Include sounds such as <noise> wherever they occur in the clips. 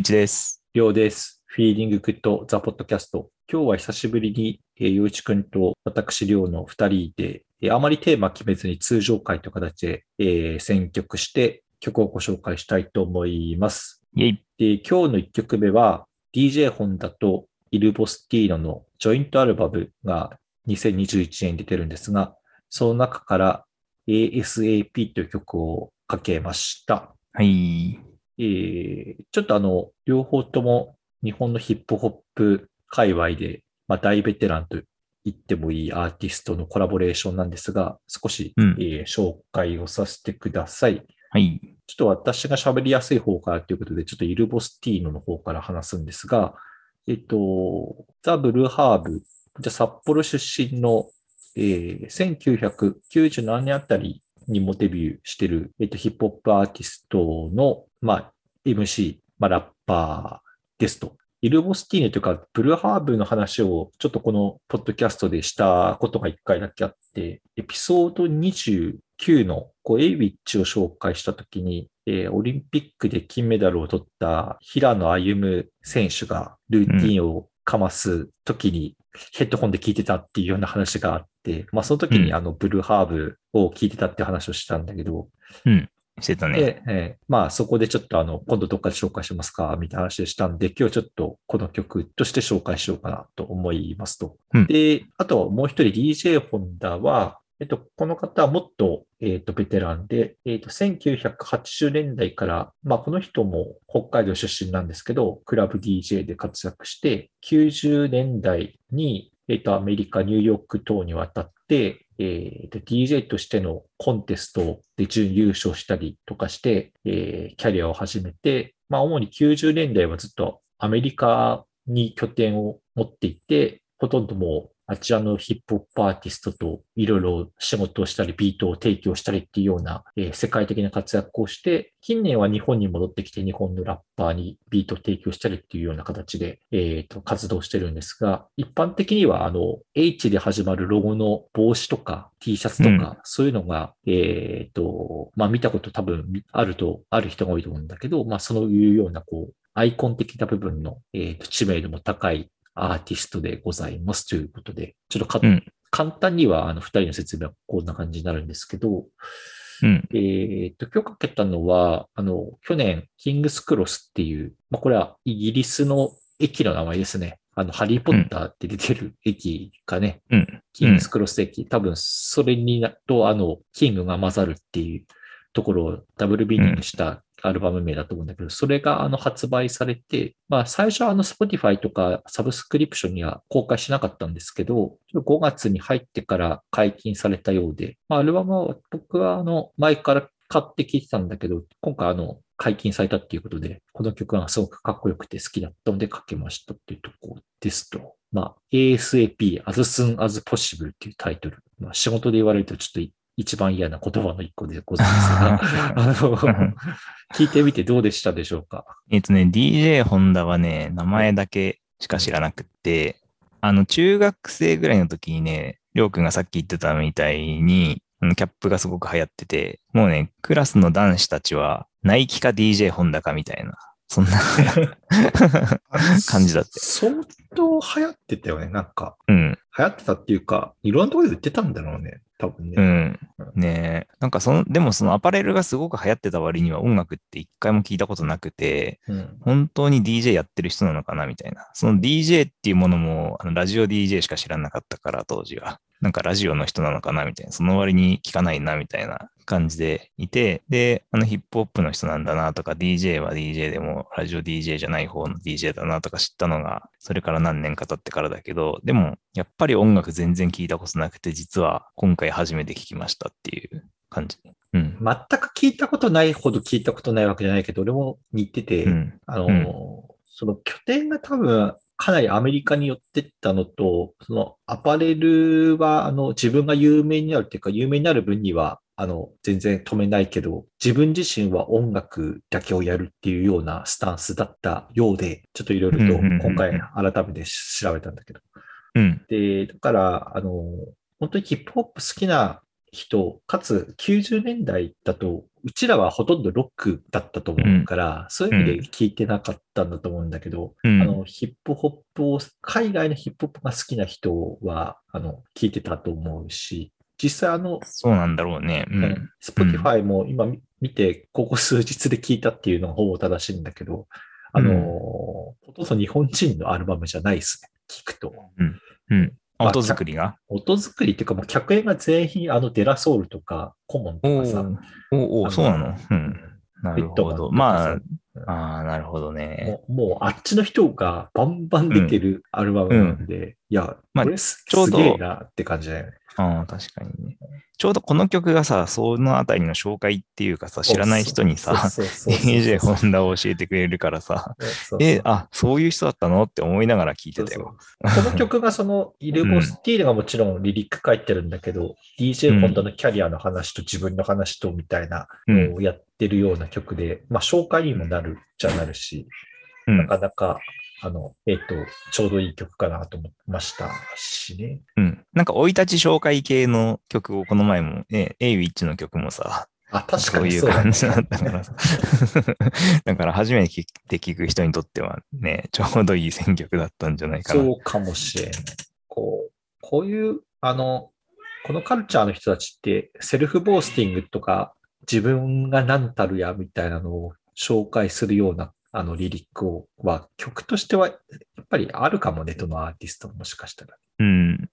一です。りょうです。フィーリンググッドザ・ポッドキャスト。今日は久しぶりに、えー、陽一くんと私、りょうの二人で、えーあまりテーマ決めずに通常会という形で、えー選曲して曲をご紹介したいと思います。イェイ。で、今日の一曲目は、DJ ホンダとイルボスティーノのジョイントアルバムが2021年に出てるんですが、その中から ASAP という曲をかけました。はい。えーちょっとあの、両方とも日本のヒップホップ界隈で、まあ、大ベテランと言ってもいいアーティストのコラボレーションなんですが、少し、うんえー紹介をさせてください。はい。ちょっと私が喋りやすい方からということで、ちょっとイルボスティーノの方から話すんですが、えっと、ザ・ブルーハーブ、じゃあ札幌出身の、えー1997年あたりにもデビューしてる、えっと、ヒップホップアーティストの、まあ、MC、まあ、ラッパーですと。イルボスティーノというか、ブルーハーブの話をちょっとこのポッドキャストでしたことが一回だけあって、エピソード29のこうエイウィッチを紹介したときに、えーオリンピックで金メダルを取った平野歩夢選手がルーティンをかますときにヘッドホンで聞いてたっていうような話があって、まあその時うんにあのブルーハーブを聞いてたって話をしたんだけど、うん。してたね。で、えーまあそこでちょっとあの、今度どっかで紹介しますかみたいな話でしたんで、今日ちょっとこの曲として紹介しようかなと思いますと。うんで、あともう一人 DJ ホンダは、えっと、この方はもっと、えっと、ベテランで、えっと、1980年代から、まあ、この人も北海道出身なんですけど、クラブ DJ で活躍して、90年代に、えっと、アメリカ、ニューヨーク等に渡って、えーと DJ としてのコンテストで準優勝したりとかして、えーキャリアを始めて、まあ、主に90年代はずっとアメリカに拠点を持っていて、ほとんどもうあちらのヒップホップアーティストといろいろ仕事をしたり、ビートを提供したりっていうような、えー世界的な活躍をして、近年は日本に戻ってきて日本のラッパーにビートを提供したりっていうような形で、えーと活動してるんですが、一般的にはあの H で始まるロゴの帽子とか T シャツとか、うん。そういうのが、えっ、と、まあ見たこと多分あると、ある人が多いと思うんだけど、まあそういうようなこう、アイコン的な部分の、えーと知名度も高いアーティストでございますということで、ちょっとか、うん簡単にはあの二人の説明はこんな感じになるんですけど、うん。えっと、今日かけたのは、あの、去年、キングスクロスっていう、まあ、これはイギリスの駅の名前ですね。あの、ハリーポッターって出てる駅がね、うん。キングスクロス駅、多分それになと、あの、キングが混ざるっていうところをダブルビーニングしたアルバム名だと思うんだけど、それがあの発売されて、まあ最初はあの Spotify とかサブスクリプションには公開しなかったんですけど、5月に入ってから解禁されたようで、まあアルバムは僕はあの前から買って聴いてたんだけど、今回あの解禁されたっていうことで、この曲がすごくかっこよくて好きだったので書けましたっていうとこですと。まあ、ASAP, as soon as possible っていうタイトル。まあ、仕事で言われるとちょっと一番嫌な言葉の一個でございますが、<laughs> あの、聞いてみてどうでしたでしょうか？えっとね、DJ ホンダはね、名前だけしか知らなくって、あの、中学生ぐらいの時にね、りょうくんがさっき言ってたみたいに、キャップがすごく流行ってて、もうね、クラスの男子たちは、ナイキか DJ ホンダかみたいな、そんな <laughs> <laughs> 感じだって。相当流行ってたよね。なんか、うん。流行ってたっていうか、いろんなところで売ってたんだろうね。多分ね。うん。ねえ。なんかその、でもそのアパレルがすごく流行ってた割には音楽って一回も聞いたことなくて、うん本当に DJ やってる人なのかなみたいな。その DJ っていうものも、あのラジオ DJ しか知らなかったから、当時は。なんかラジオの人なのかなみたいな。その割に聞かないなみたいな感じでいて、で、あのヒップホップの人なんだなとか、DJ は DJ でも、ラジオ DJ じゃない方の DJ だなとか知ったのが、それから何年か経ってからだけど、でも、やっぱり音楽全然聞いたことなくて、実は今回初めて聞きましたっていう感じ。うん。全く聞いたことないほど聞いたことないわけじゃないけど、俺も似てて、うん。あの、うんその拠点が多分かなりアメリカに寄ってったのと、そのアパレルはあの自分が有名になるっていうか有名になる分にはあの全然止めないけど、自分自身は音楽だけをやるっていうようなスタンスだったようで、ちょっといろいろとうんうんうんうん今回改めて調べたんだけど。うん。で、だから、あの、本当にヒップホップ好きな人、かつ90年代だと、うちらはほとんどロックだったと思うから、そういう意味で聞いてなかったんだと思うんだけど、うん。あの、ヒップホップを、海外のヒップホップが好きな人は、あの、聞いてたと思うし、実際あの、そうなんだろうね。うん。スポティファイも今見見て、ここ数日で聞いたっていうのがほぼ正しいんだけど、あのーうんほとんど日本人のアルバムじゃないですね。聞くと。うん。まあ音作りが？音作りっていうか、もう客演が全員、あのデラソウルとか、コモンおとかさ、ーおーおそうなの？うん。なるほど。まさあ、ああ、なるほどね。もうもうあっちの人がバンバン出てるアルバムなんで、いや、まあこれす,、ちょうどすげえなって感じだよね。ああ、確かにね。ちょうどこの曲がさ、そのあたりの紹介っていうかさ、知らない人にさ、そうそうそうそう AJ ホンダを教えてくれるからさ、え、あ、そういう人だったのって思いながら聞いてたよ。この曲がその、イルボスティールがもちろんリリック書いてるんだけど、DJ ホンダのキャリアの話と自分の話とみたいなうん。のをやってるような曲で、まあ紹介にもなるじゃなるし、うん。なかなか、あの、えっ、と、ちょうどいい曲かなと思いましたしね。うん。なんか、生い立ち紹介系の曲をこの前も、ね、エイウィッチの曲もさ、あ、確かそういうにそうだ、ね。感じだったからさ。<laughs> だから、初めて聞いて聞く人にとってはね、ちょうどいい選曲だったんじゃないかな。そうかもしれない。こう、こういう、あの、このカルチャーの人たちって、セルフボースティングとか、自分が何たるやみたいなのを紹介するような、あの、リリックをは、曲としては、やっぱりあるかもね、どのアーティストももしかしたら。うん。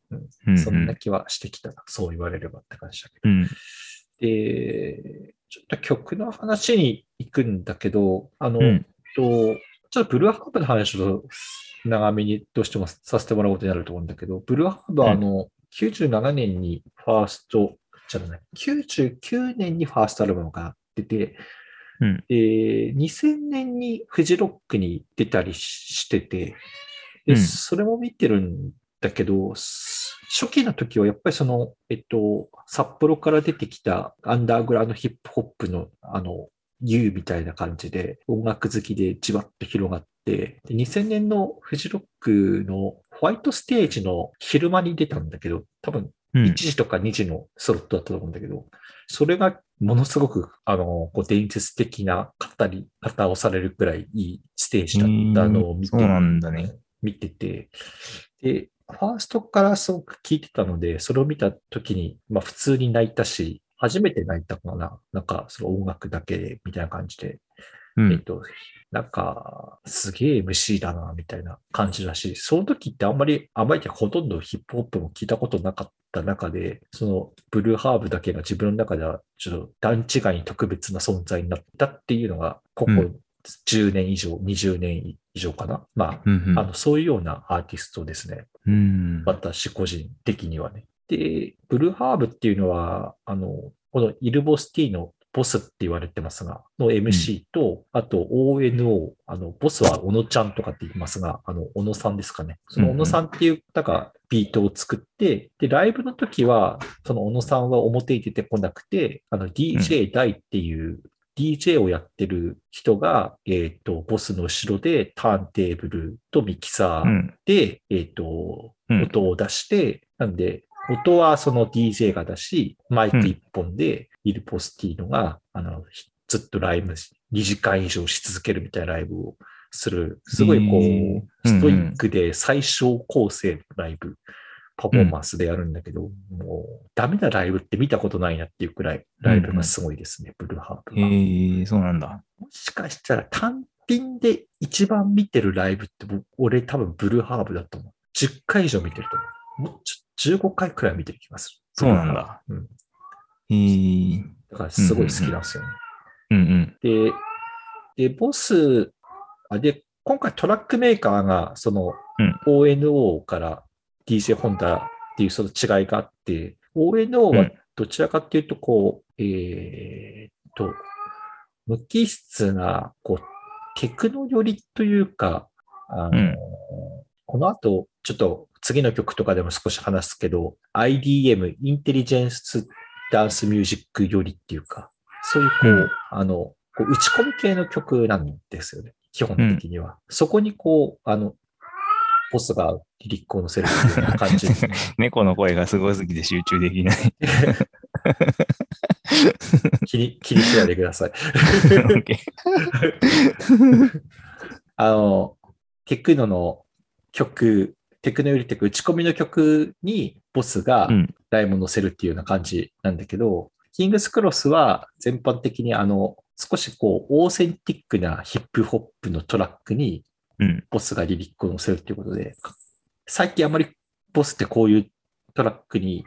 うん。そんな気はしてきたな。そう言われればって感じだけど。うん。で、ちょっと曲の話に行くんだけど、あの、うんと、ちょっとブルーハーブの話を長めにどうしてもさせてもらうことになると思うんだけど、ブルーハーブはあの、97年にファースト、じゃない、99年にファーストアルバムが出て、うん。で2000年にフジロックに出たりしてて、でうん。それも見てるんだけど、す初期の時はやっぱりその、えっと、札幌から出てきたアンダーグラウンドヒップホップの、あの、U みたいな感じで、音楽好きでじわっと広がって、で2000年のフジロックのホワイトステージの昼間に出たんだけど、多分うん。1時とか2時のスロットだったと思うんだけど、それがものすごく、あの、こう伝説的な語り方をされるくらいいいステージだったのを見て、ね。見てて、で、ファーストからすごく聞いてたので、それを見たときに、まあ普通に泣いたし、初めて泣いたかな。なんか、その音楽だけで、みたいな感じで、うん。えっと、なんか、すげえ MC だな、みたいな感じだし、その時ってあんまり、あまりほとんどヒップホップも聞いたことなかった中で、そのブルーハーブだけが自分の中ではちょっと段違いに特別な存在になったっていうのが、ここうん10年以上、20年以上かな。まあ、あうんうんの、そういうようなアーティストですね。うん。私個人的にはね。で、ブルーハーブっていうのは、あの、このイルボスティのボスって言われてますが、の MC と、あと ONO、あの、ボスは小野ちゃんとかって言いますが、あの、小野さんですかね。その小野さんっていう方がビートを作って、で、ライブの時は、その小野さんは表に出てこなくて、あの、DJ 大っていう、DJ をやってる人が、えっ、と、ボスの後ろでターンテーブルとミキサーうん。で、えっ、と、うん音を出して、なんで、音はその DJ が出し、マイク一本で、イルポスティーノが、あの、ひずっとライブし、2時間以上し続けるみたいなライブをする、すごいこう、ストイックで最小構成のライブ、パフォーマンスでやるんだけど、もう、ダメなライブって見たことないなっていうくらい、ライブがすごいですね、ブルーハーブへは。えそうなんだ。もしかしたら単品で一番見てるライブって僕、俺多分ブルーハーブだと思う。10回以上見てると思う。もうちょ15回くらい見てる気がする。そうなんだ。うん。へえだからすごい好きなんですよね。うんうん。で、で、ボス、あで、今回トラックメーカーが、そのうん ONO から DJ ホンダっていうその違いがあって、ONO はうんどちらかっていうと、こう、えーっと、無機質な、こう、テクノ寄りというか、あの、うんこの後、ちょっと次の曲とかでも少し話すけど、IDM、インテリジェンスダンスミュージック寄りっていうか、そういうこう、うんあの、こう打ち込み系の曲なんですよね。基本的には。そこにこう、あの、ボスがリリックを乗せるっていうような感じ。<laughs> 猫の声がすごすぎて集中できない。<laughs> 気に、気にしないでください。<laughs> あの、テクノの曲、テクノよりテク打ち込みの曲にボスがうん。ライムを載せるっていうような感じなんだけど、キングスクロスは全般的にあの、少しこう、オーセンティックなヒップホップのトラックにうん。ボスがリリックを載せるっていうことで、最近あまりボスってこういうトラックに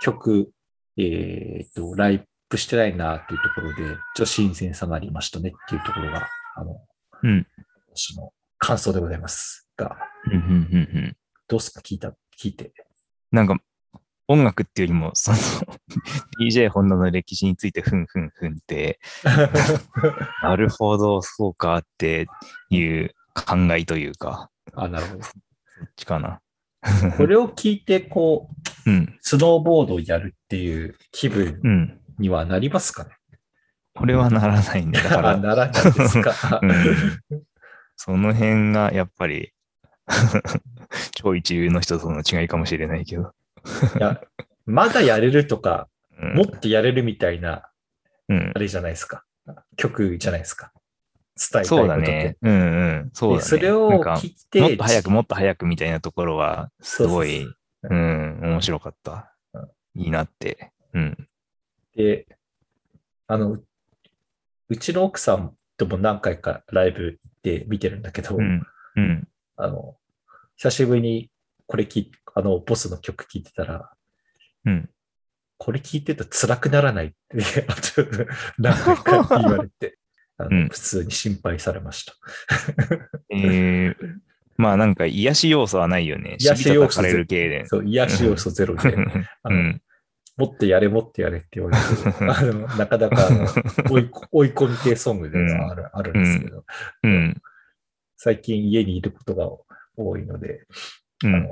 曲、えっ、と、ライブしてないなっていうところで、ちょっと新鮮さがありましたねっていうところが、あの、うん。私の感想でございますが、うん。うん。うん。どうすか？聞いた、聞いて。なんか、音楽っていうよりも、その、DJ ホンダの歴史についてふんふんふんって、<laughs> なるほど、そうかっていう考えというか、あ、なるほど。そっちかな。<laughs> これを聞いて、こう、うん。スノーボードをやるっていう気分うん。にはなりますかね？これはならないね。だかあら、<laughs> ならないですか？うんその辺がやっぱり、<laughs> 超一流の人との違いかもしれないけど。いや、まだやれるとか、うんもっとやれるみたいな、うんあれじゃないですか。曲じゃないですか。伝えたいそうことって。だね。うんうん。そうだね。でそれを聞いて、もっと早く、もっと早くみたいなところは、すごい、そううん、面白かったうん。いいなって。うん。で、あの、ううちの奥さんとも何回かライブ行って見てるんだけど、うん。うん。あの、久しぶりにこれ聞いあの、ボスの曲聴いてたら、うん。これ聞いてると辛くならないって、あと何回か言われて、<laughs> あのうん普通に心配されました。<laughs> えー、まあなんか癒し要素はないよね。癒し要素尻叩かれる系で。そう、癒し要素ゼロで、<laughs> うん。もっとやれ、もっとやれって言われて、あのなかなか追い追い込み系ソングではある,、あるんですけど、うん。最近家にいることが多いので、うん。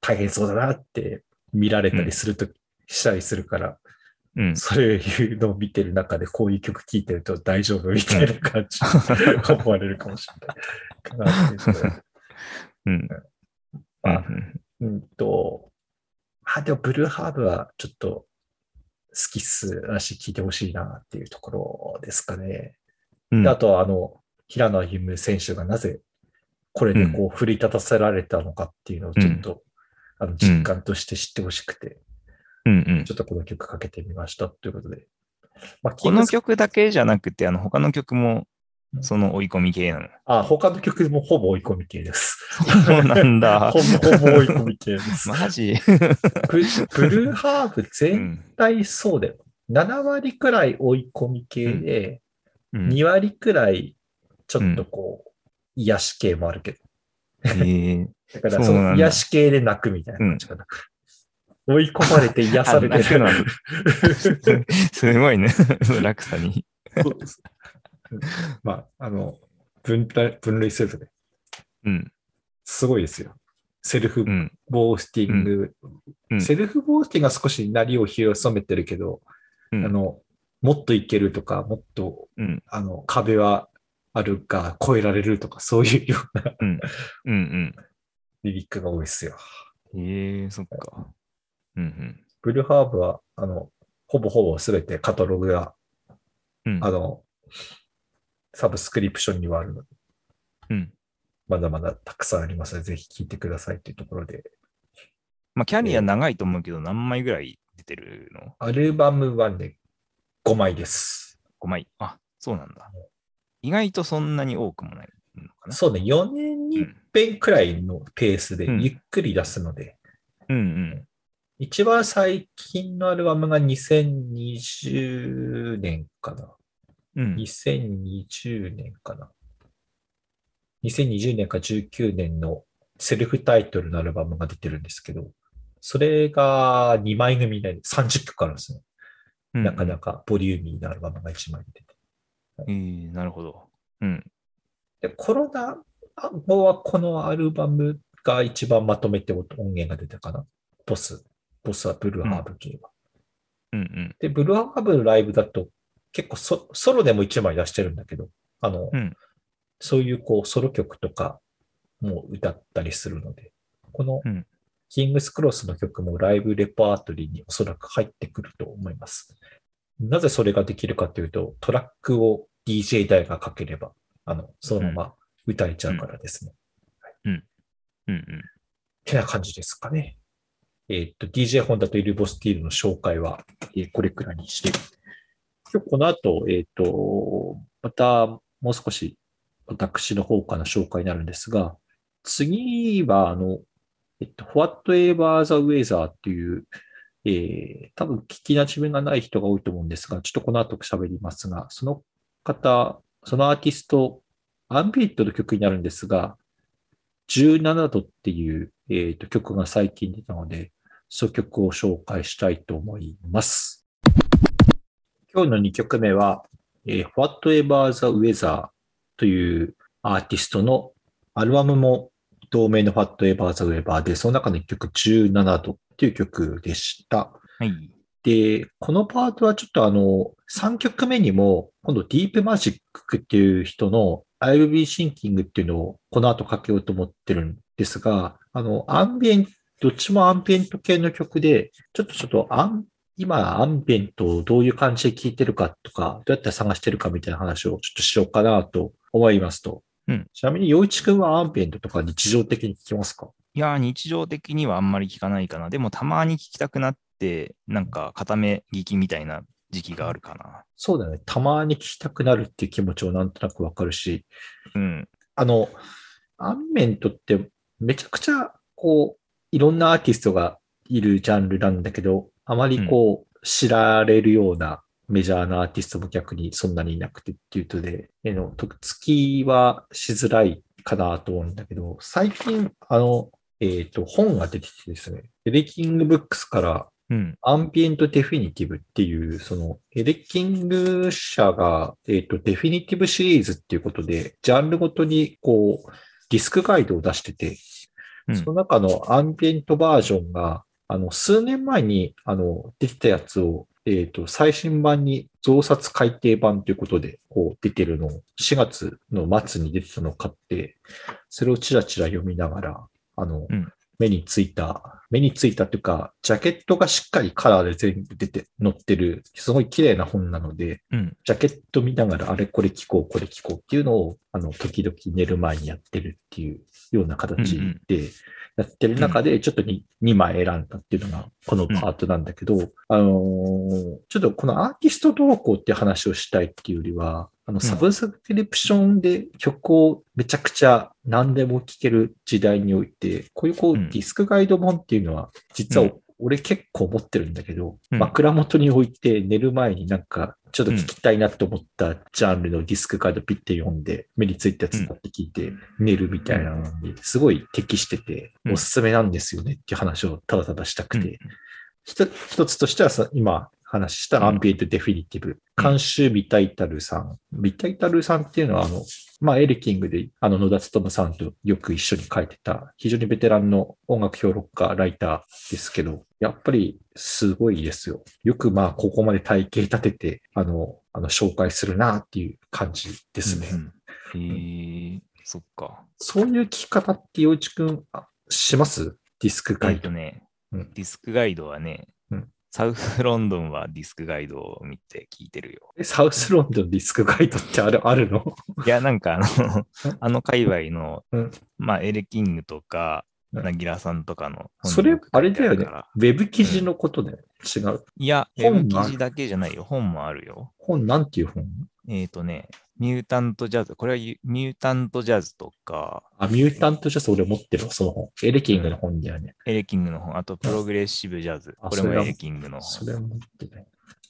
大変そうだなって見られたりすると、したりするから、うん。そういうのを見てる中でこういう曲聴いてると大丈夫みたいな感じで <laughs> 思われるかもしれないかな <laughs> うん。まあうんと、あ、でもブルーハーブはちょっと好きっすらし聞いてほしいなっていうところですかね。うんであと、あの、平野歩夢選手がなぜこれでこう奮い立たせられたのかっていうのをちょっと、あの実感として知ってほしくて、うんうんちょっとこの曲かけてみましたということで。まあ、この曲だけじゃなくて、あの、他の曲も、その追い込み系なの？あ、他の曲もほぼ追い込み系です。そうなんだ <laughs> ほ。ぼほぼ追い込み系です。<laughs> マジ？ブブルーハーブう全ん。体そうだよ。7割くらい追い込み系で、うん2割くらいちょっとこう、癒し系もあるけど。えーだからその癒し系で泣くみたいな感じかな。追い込まれて癒されてあ泣くの <laughs> すごいね。落差に。まあ、あの、分類分類するとね、うん。すごいですよ。セルフうん。ボースティング。うんセルフボースティングが少しなりを広めてるけど、うんあの、もっといけるとか、もっと、うん。あの、壁はあるが超えられるとか、そういうようなうん。うん。リリックが多いですよ。うん。ええそっか。うんうん。ブルーハーブは、あの、ほぼほぼすべてカタログが、うんあの、サブスクリプションにはあるので、うん。まだまだたくさんありますので、ぜひ聴いてくださいというところで、まあ、キャリア長いと思うけど、何枚ぐらい出てるの？アルバムはね、5枚です。?5 枚。あ、そうなんだ。意外とそんなに多くもないのかな。そうね、4年に一遍くらいのペースでうんゆっくり出すので、うんうん。一番最近のアルバムが2020年かな。うん。2020年かな。2020年か19年のセルフタイトルのアルバムが出てるんですけど、それが2枚組で30曲あるんですね。うんなかなかボリューミーなアルバムが1枚出てて。ええなるほど。うん。で、コロナ後はこのアルバムが一番まとめて音源が出たかな。ボス。ボスはブルーハーブ系は。うんうん。で、ブルーハーブのライブだと結構ソソロでも1枚出してるんだけど、あの、うんそういうこうソロ曲とかも歌ったりするので、このうんキングスクロスの曲もライブレパートリーにおそらく入ってくると思います。なぜそれができるかというと、トラックを DJ 代がかければ、あの、そのまま歌えちゃうからですね。うんうん。ってな感じですかね。えーっと、DJ ホンダとイルボスティールの紹介は、えーこれくらいにして、今日この後、えーっと、またもう少し私の方からの紹介になるんですが、次は、あの、えっと、Whatever the Weather っていう、えー、多分聞き馴染みがない人が多いと思うんですが、ちょっとこの後喋りますが、その方、そのアーティスト、アンビエントの曲になるんですが、17度っていう、えーと曲が最近出たので、その曲を紹介したいと思います。今日の2曲目は、えー Whatever the Weather というアーティストのアルバムも同名の Whatever the Weather で、その中の1曲17度っていう曲でした。はい。で、このパートはちょっとあの、3曲目にも、今度ディープマジックっていう人の I'll be thinking っていうのをこの後かけようと思ってるんですが、あの、アンビエント、どっちもアンビエント系の曲で、ちょっとちょっとアン、今アンビエントをどういう感じで聴いてるかとか、どうやって探してるかみたいな話をちょっとしようかなと思いますと。うんちなみに、洋一くんはアンビエントとか日常的に聴きますか？いやー、日常的にはあんまり聞かないかな。でも、たまに聞きたくなって、なんか、固め聞きみたいな時期があるかな。そうだね。たまに聴きたくなるっていう気持ちをなんとなくわかるし、うん。あの、アンビエントってめちゃくちゃ、こう、いろんなアーティストがいるジャンルなんだけど、あまりこう、知られるようなメジャーなアーティストも逆にそんなにいなくてっていうとで、えの、とっつきはしづらいかなと思うんだけど、最近、あの、えっ、と、本が出てきてですね、エレキングブックスからうん。アンビエントデフィニティブっていう、その、エレキング社が、えっ、と、デフィニティブシリーズっていうことで、ジャンルごとに、こう、ディスクガイドを出してて、うんその中のアンビエントバージョンが、あの、数年前に、あの、出てたやつを、えっ、と、最新版に増刷改訂版ということで、こう、出てるのを、4月の末に出てたのを買って、それをチラチラ読みながら、あの、うん目についた、目についたというか、ジャケットがしっかりカラーで全部出て、載ってる、すごい綺麗な本なので、うん。ジャケット見ながら、あれこれ聞こう、これ聞こうっていうのを、あの、時々寝る前にやってるっていうような形うんうん。で、やってる中で、ちょっと 2, 2枚選んだっていうのが、このパートなんだけど、あのーちょっとこのアーティスト動向って話をしたいっていうよりは、あの、サブスクリプションで曲をめちゃくちゃ何でも聴ける時代において、こういうこう、うん。ディスクガイド本っていうのは、実はうん。俺結構持ってるんだけど、うん。枕元に置いて寝る前になんか、ちょっと聞きたいなと思ったジャンルのディスクガイドピッて読んで、目についたやつだって聞いて寝るみたいなのに、すごい適してて、うん。おすすめなんですよねっていう話をただただしたくうん。て、一つ一つとしてはさ、今話したアンビエントデフィニティブ。監修ビタイタルさん。ビタイタルさんっていうのは、あの、まあ、エレキングで、あの、野田勉さんとよく一緒に書いてた、非常にベテランの音楽評論家、ライターですけど、やっぱりすごいですよ。よくまあ、ここまで体系立てて、あの、あの、紹介するなっていう感じですね。うんうん。へえそっか。そういう聞き方って、洋一くん、あします？ディスクガイド。とね、うんディスクガイドはね、うんサウスロンドンはディスクガイドを見て聞いてるよ。えサウスロンドンディスクガイドってある、あるの？いや、なんかあの、<laughs> あの界隈の、うん。まあ、エレキングとか、うんなぎらさんとかのそれあれだよね。ウェブ記事のことだよね。違う。いや、ウ本ェブが記事だけじゃないよ。本もあるよ。本なんていう本？えっ、とね、ミュータントジャズ。これはユミュータントジャズとか、あ、ミュータントジャズ俺持ってるわ、その本。エレキングの本だよね。エレキングの本、あとプログレッシブジャズ。これもエレキングの本。それは持ってない。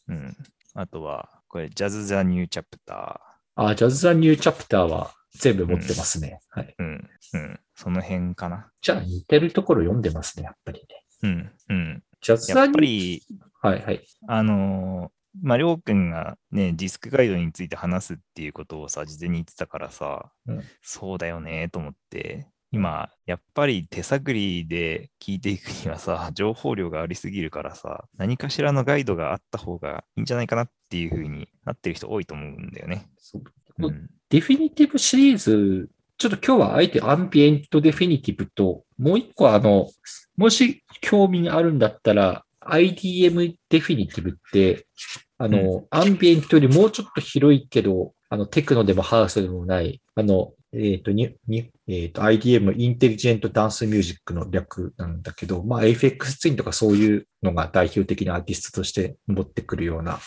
うん。あとは、これ、ジャズ・ザ・ニュー・チャプタあ、ジャズ・ザ・ニュー・チャプターは全部持ってますね。はい。ー。うん。うん。その辺かな。じゃあ似てるところ読んでますね、やっぱりね。うん。うん。ジャズ・ザ・ニュー、ぱり、はいはい。あのーまあ、りょうくんがね、ディスクガイドについて話すっていうことをさ、事前に言ってたからさ、うんそうだよねと思って、今、やっぱり手探りで聞いていくにはさ、情報量がありすぎるからさ、何かしらのガイドがあった方がいいんじゃないかなっていう風になってる人多いと思うんだよね。そううん。デフィニティブシリーズ、ちょっと今日はあえてアンビエントデフィニティブと、もう一個あの、もし興味があるんだったら、IDM デフィニティブって、あの、アンビエントよりもうちょっと広いけど、あの、テクノでもハウスでもない、あの、えっ、と、に、に、えっ、と、IDM、インテリジェントダンスミュージックの略なんだけど、まあ、AFX ツインとかそういうのが代表的なアーティストとして持ってくるような、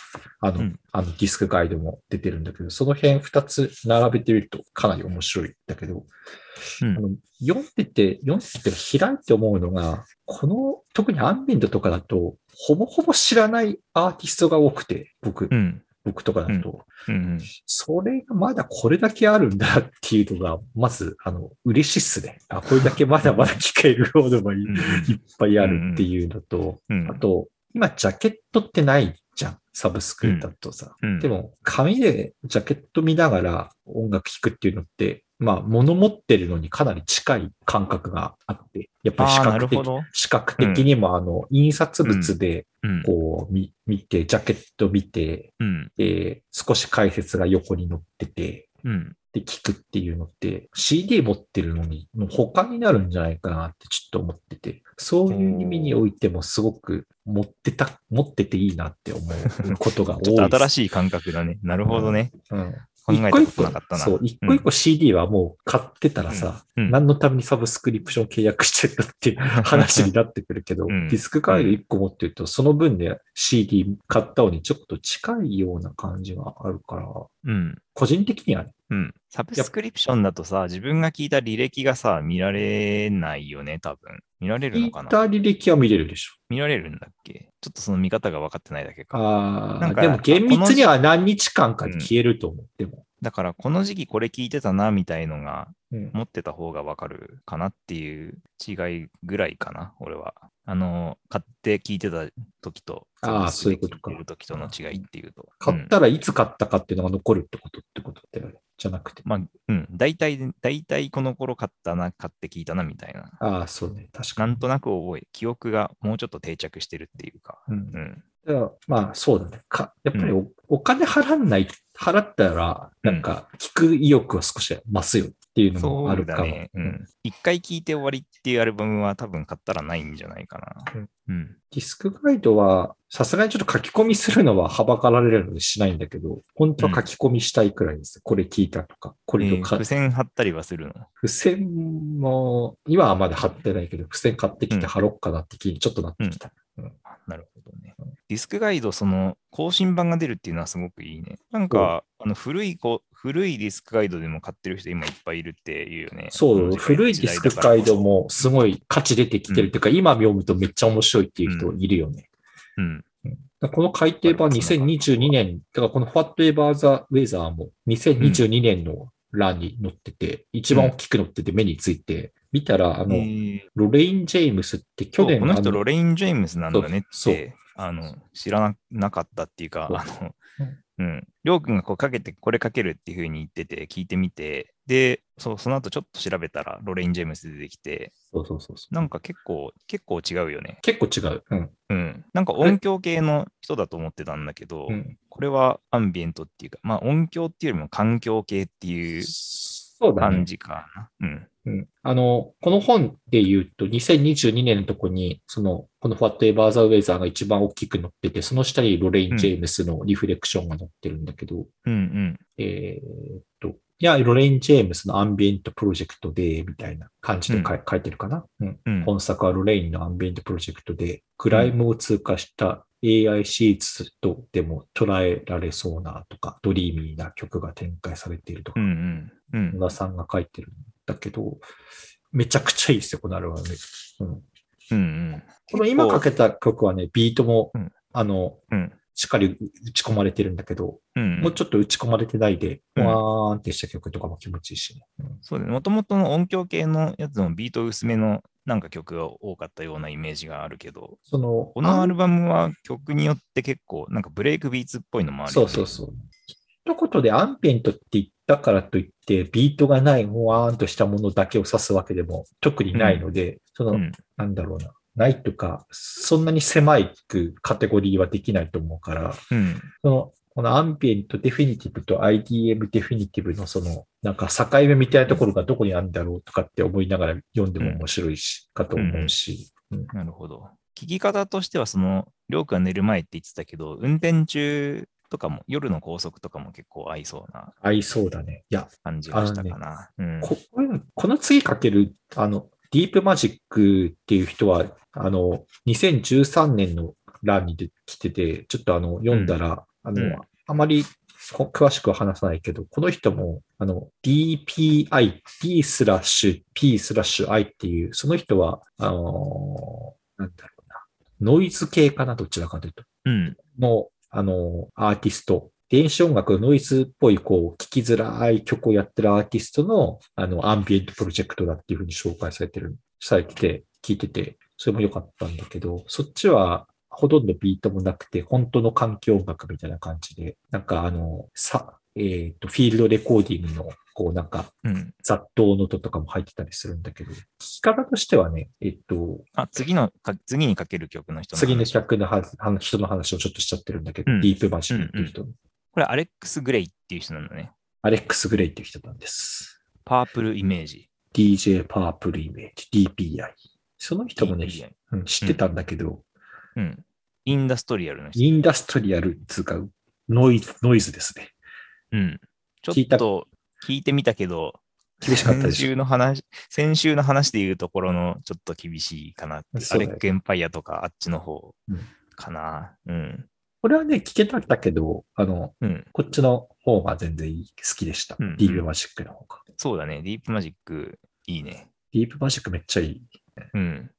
あの、うん。あの、ディスクガイドも出てるんだけど、その辺二つ並べてみるとかなり面白いんだけど、うん。あの読んでて、読んでて開いて思うのが、この、特にアンビエントとかだと、ほぼほぼ知らないアーティストが多くて、僕、うん。僕とかだと、うんうん。それがまだこれだけあるんだっていうのが、まず、あの、嬉しいっすね。あ、これだけまだまだ聞けるものがいっぱいあるっていうのと、うんあと、今、ジャケットってないじゃん。サブスクだとさ。うんでも、紙でジャケット見ながら音楽聴くっていうのって、まあ、物持ってるのにかなり近い感覚があって、やっぱり視覚的。視覚的にも、あの、印刷物で、うん。こう、見、見て、ジャケット見て、うん。で、少し解説が横に載ってて、うん。で、聞くっていうのって、CD 持ってるのに、の他になるんじゃないかなってちょっと思ってて、そういう意味においてもすごく持ってた、持ってていいなって思うことが多いちょっと新い。しい感覚だね。なるほどね。うん考えたことなかったな。そう、一個一個 CD はもう買ってたらさ、うん。うん何のためにサブスクリプション契約してるのっていう話になってくるけど、うん。ディスクガイド一個持ってると、その分で CD 買ったのにちょっと近いような感じがあるから、うん。個人的にはね、うん。サブスクリプションだとさ、自分が聞いた履歴がさ、見られないよね、多分。見られる聞いのかな？た履歴は見れるでしょ。見られるんだっけ？ちょっとその見方が分かってないだけか。ああ、なんかでも厳密には何日間かで消えると思う。でも。だから、この時期これ聞いてたな、みたいのが、うん持ってた方が分かるかなっていう違いぐらいかな、俺は。あの、買って聞いてた時と、あーサブスクでそういうことか聞いてる時との違いっていうと。買ったらいつ買ったかっていうのが残るってことってことじゃなくて。まあ、うん、大体、大体この頃買ったな、買って聞いたな、みたいな。ああ、そうね。確かに。なんとなく覚え、記憶がもうちょっと定着してるっていうか。うんうん。まあ、そうだね。かやっぱりお,、お金払わない、払ったら、なんか、聞く意欲は少し増すよっていうのもあそるかも。うだね。うん。一回聞いて終わりっていうアルバムは多分買ったらないんじゃないかな。うんうん。ディスクガイドは、さすがにちょっと書き込みするのははばかられるのでしないんだけど、本当は書き込みしたいくらいです。これ聞いたとか、これとか、えー付箋貼ったりはするの？付箋も、今はまだ貼ってないけど、付箋買ってきて貼ろっかなって気にちょっとなってきた。あなるほどねうん。ディスクガイド、その更新版が出るっていうのはすごくいいね。なんか、あの古いこ古いディスクガイドでも買ってる人今いっぱいいるっていうよね。そう、古いディスクガイド。もすごい価値出てきてるっていうか、今読むとめっちゃ面白いっていう人いるよね。うん。だからこの改訂版2022年、だからこの Whatever the Weather も2022年の欄に載ってて、一番大きく載ってて目について、見たら、ああの、ロレイン・ジェームスって去年この人、あロレイン・ジェームスなんだねっそうて、あの知らななかったっていうか、あの、うん。りょうくんがこうかけて、これかけるっていうふうに言ってて、聞いてみて、で、そうその後ちょっと調べたら、ロレイン・ジェームス出てきて、そうそうそうそう。なんか結構、結構違うよね。結構違う。うん。うん。なんか音響系の人だと思ってたんだけど、うん、これはアンビエントっていうか、まあ音響っていうよりも環境系っていう感。じかな。うん。うん、あの、この本で言うと、2022年のとこに、その、この Whatever the Weather が一番大きく載ってて、その下にロレイン・ジェームスのリフレクションが載ってるんだけど、うんうん。えーっと、いや、ロレイン・ジェームスのアンビエントプロジェクトで、みたいな感じで書い,、書いてるかな？うん。うん。本作はロレインのアンビエントプロジェクトで、グライムを通過した AI シーツとでも捉えられそうなとか、ドリーミーな曲が展開されているとかうんうん。うん。野田さんが書いてるんだけど、めちゃくちゃいいですよ、このアルバム。うん、うんうん。この今かけた曲はね、ビートも、うんあの、うん。しっかり打ち込まれてるんだけど、うん。もうちょっと打ち込まれてないで、うんわーんってした曲とかも気持ちいいしね。うんそうだね。もともとの音響系のやつもビート薄めのなんか曲が多かったようなイメージがあるけど、その、このアルバムは曲によって結構なんかブレイクビーツっぽいのもあるそ。うそうそう。一言でアンビエントって言ったからといって、ビートがない、ほわーんとしたものだけを指すわけでも特にないので、その、うん。なんだろうな、ないとか、そんなに狭いカテゴリーはできないと思うから、うん。その、このアンビエントデフィニティブと IDM デフィニティブのその、なんか境目みたいなところがどこにあるんだろうとかって思いながら読んでも面白いし、かと思うし、うんうんなるほど。聞き方としては、その、りょうくんが寝る前って言ってたけど、運転中とかも、夜の高速とかも結構合いそうな合いそうだね。いや、感じがしたかな。うん。ここの次かける、あの、ディープマジックっていう人は、あの、2013年の欄にで来てて、ちょっとあの、読んだら、あの、うんああまりこ詳しくは話さないけど、この人も、あの、DPI、D スラッシュ P スラッシュ I っていう、その人は、あのーなんだろうな、ノイズ系かな、どちらかというと。うん。の、あの、アーティスト、電子音楽のノイズっぽい、こう、聴きづらい曲をやってるアーティストの、あの、アンビエントプロジェクトだっていうふうに紹介されてる、されてて、聞いてて、それも良かったんだけど、そっちは、ほとんどビートもなくて、本当の環境音楽みたいな感じで、なんかあの、さ、えっ、と、フィールドレコーディングの、こうなんか、うん。雑踏の音とかも入ってたりするんだけど、聞き方としてはね、えっと、あ、次のか、次にかける曲の人の話。次の客の話話人の話をちょっとしちゃってるんだけど、うん。ディープマジックっていう人の、これ、アレックス・グレイっていう人なんだね。アレックス・グレイっていう人なんです。パープルイメージ。DJ パープルイメージ、DPI。その人もね、うん知ってたんだけど、うん。インダストリアルの人。インダストリアルっていうか、ノイズ、ノイズですね。うん。ちょっと聞いてみたけど、厳しかったで先。週の話、先週の話でいうところのちょっと厳しいかなって。そうだよアレックエンパイアとかあっちの方うんかな。うん。これはね、聞けたんだけど、あの、うん。こっちの方が全然好きでした。うんうんディープマジックの方が。そうだね。ディープマジック、いいね。ディープマジックめっちゃいい。うん。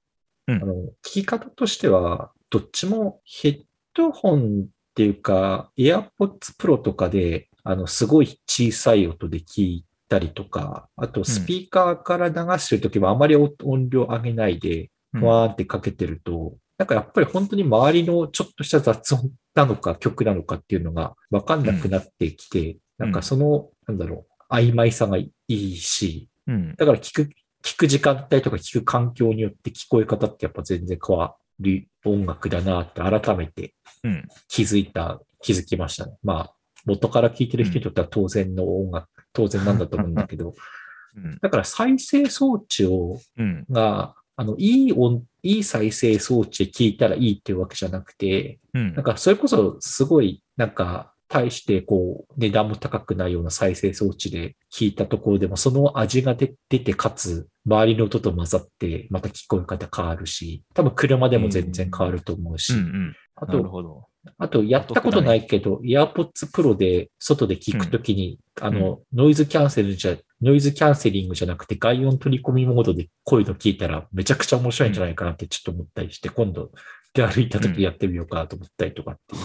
あの、聞き方としては、どっちもヘッドホンっていうか、AirPods Pro とかで、あの、すごい小さい音で聞いたりとか、あとスピーカーから流してるときもあまり音音量上げないで、うんふわーってかけてると、なんかやっぱり本当に周りのちょっとした雑音なのか曲なのかっていうのがわかんなくなってきて、なんかその、なんだろう、曖昧さがいいし、うん。だから聞く、聞く時間帯とか聞く環境によって聞こえ方ってやっぱ全然変わる音楽だなって改めてうん。気づいた、気づきましたね。まあ、元から聞いてる人にとっては当然の音楽、当然なんだと思うんだけど、<laughs> うん。だから再生装置を、うん。が、あの、いい音、いい再生装置で聞いたらいいっていうわけじゃなくて、うんなん。かそれこそすごい、なんか、対してこう、値段も高くないような再生装置で聞いたところでも、その味が出出て、かつ、周りの音と混ざって、また聞こえ方変わるし、多分車でも全然変わると思うし、うんうん。あなると、ほど。あと、やったことないけど、AirPods Pro で外で聞くときに、あの、ノイズキャンセルじゃ、ノイズキャンセリングじゃなくて外音取り込みモードで声の聞いたらめちゃくちゃ面白いんじゃないかなってちょっと思ったりして、今度出歩いたときやってみようかなと思ったりとかっていう。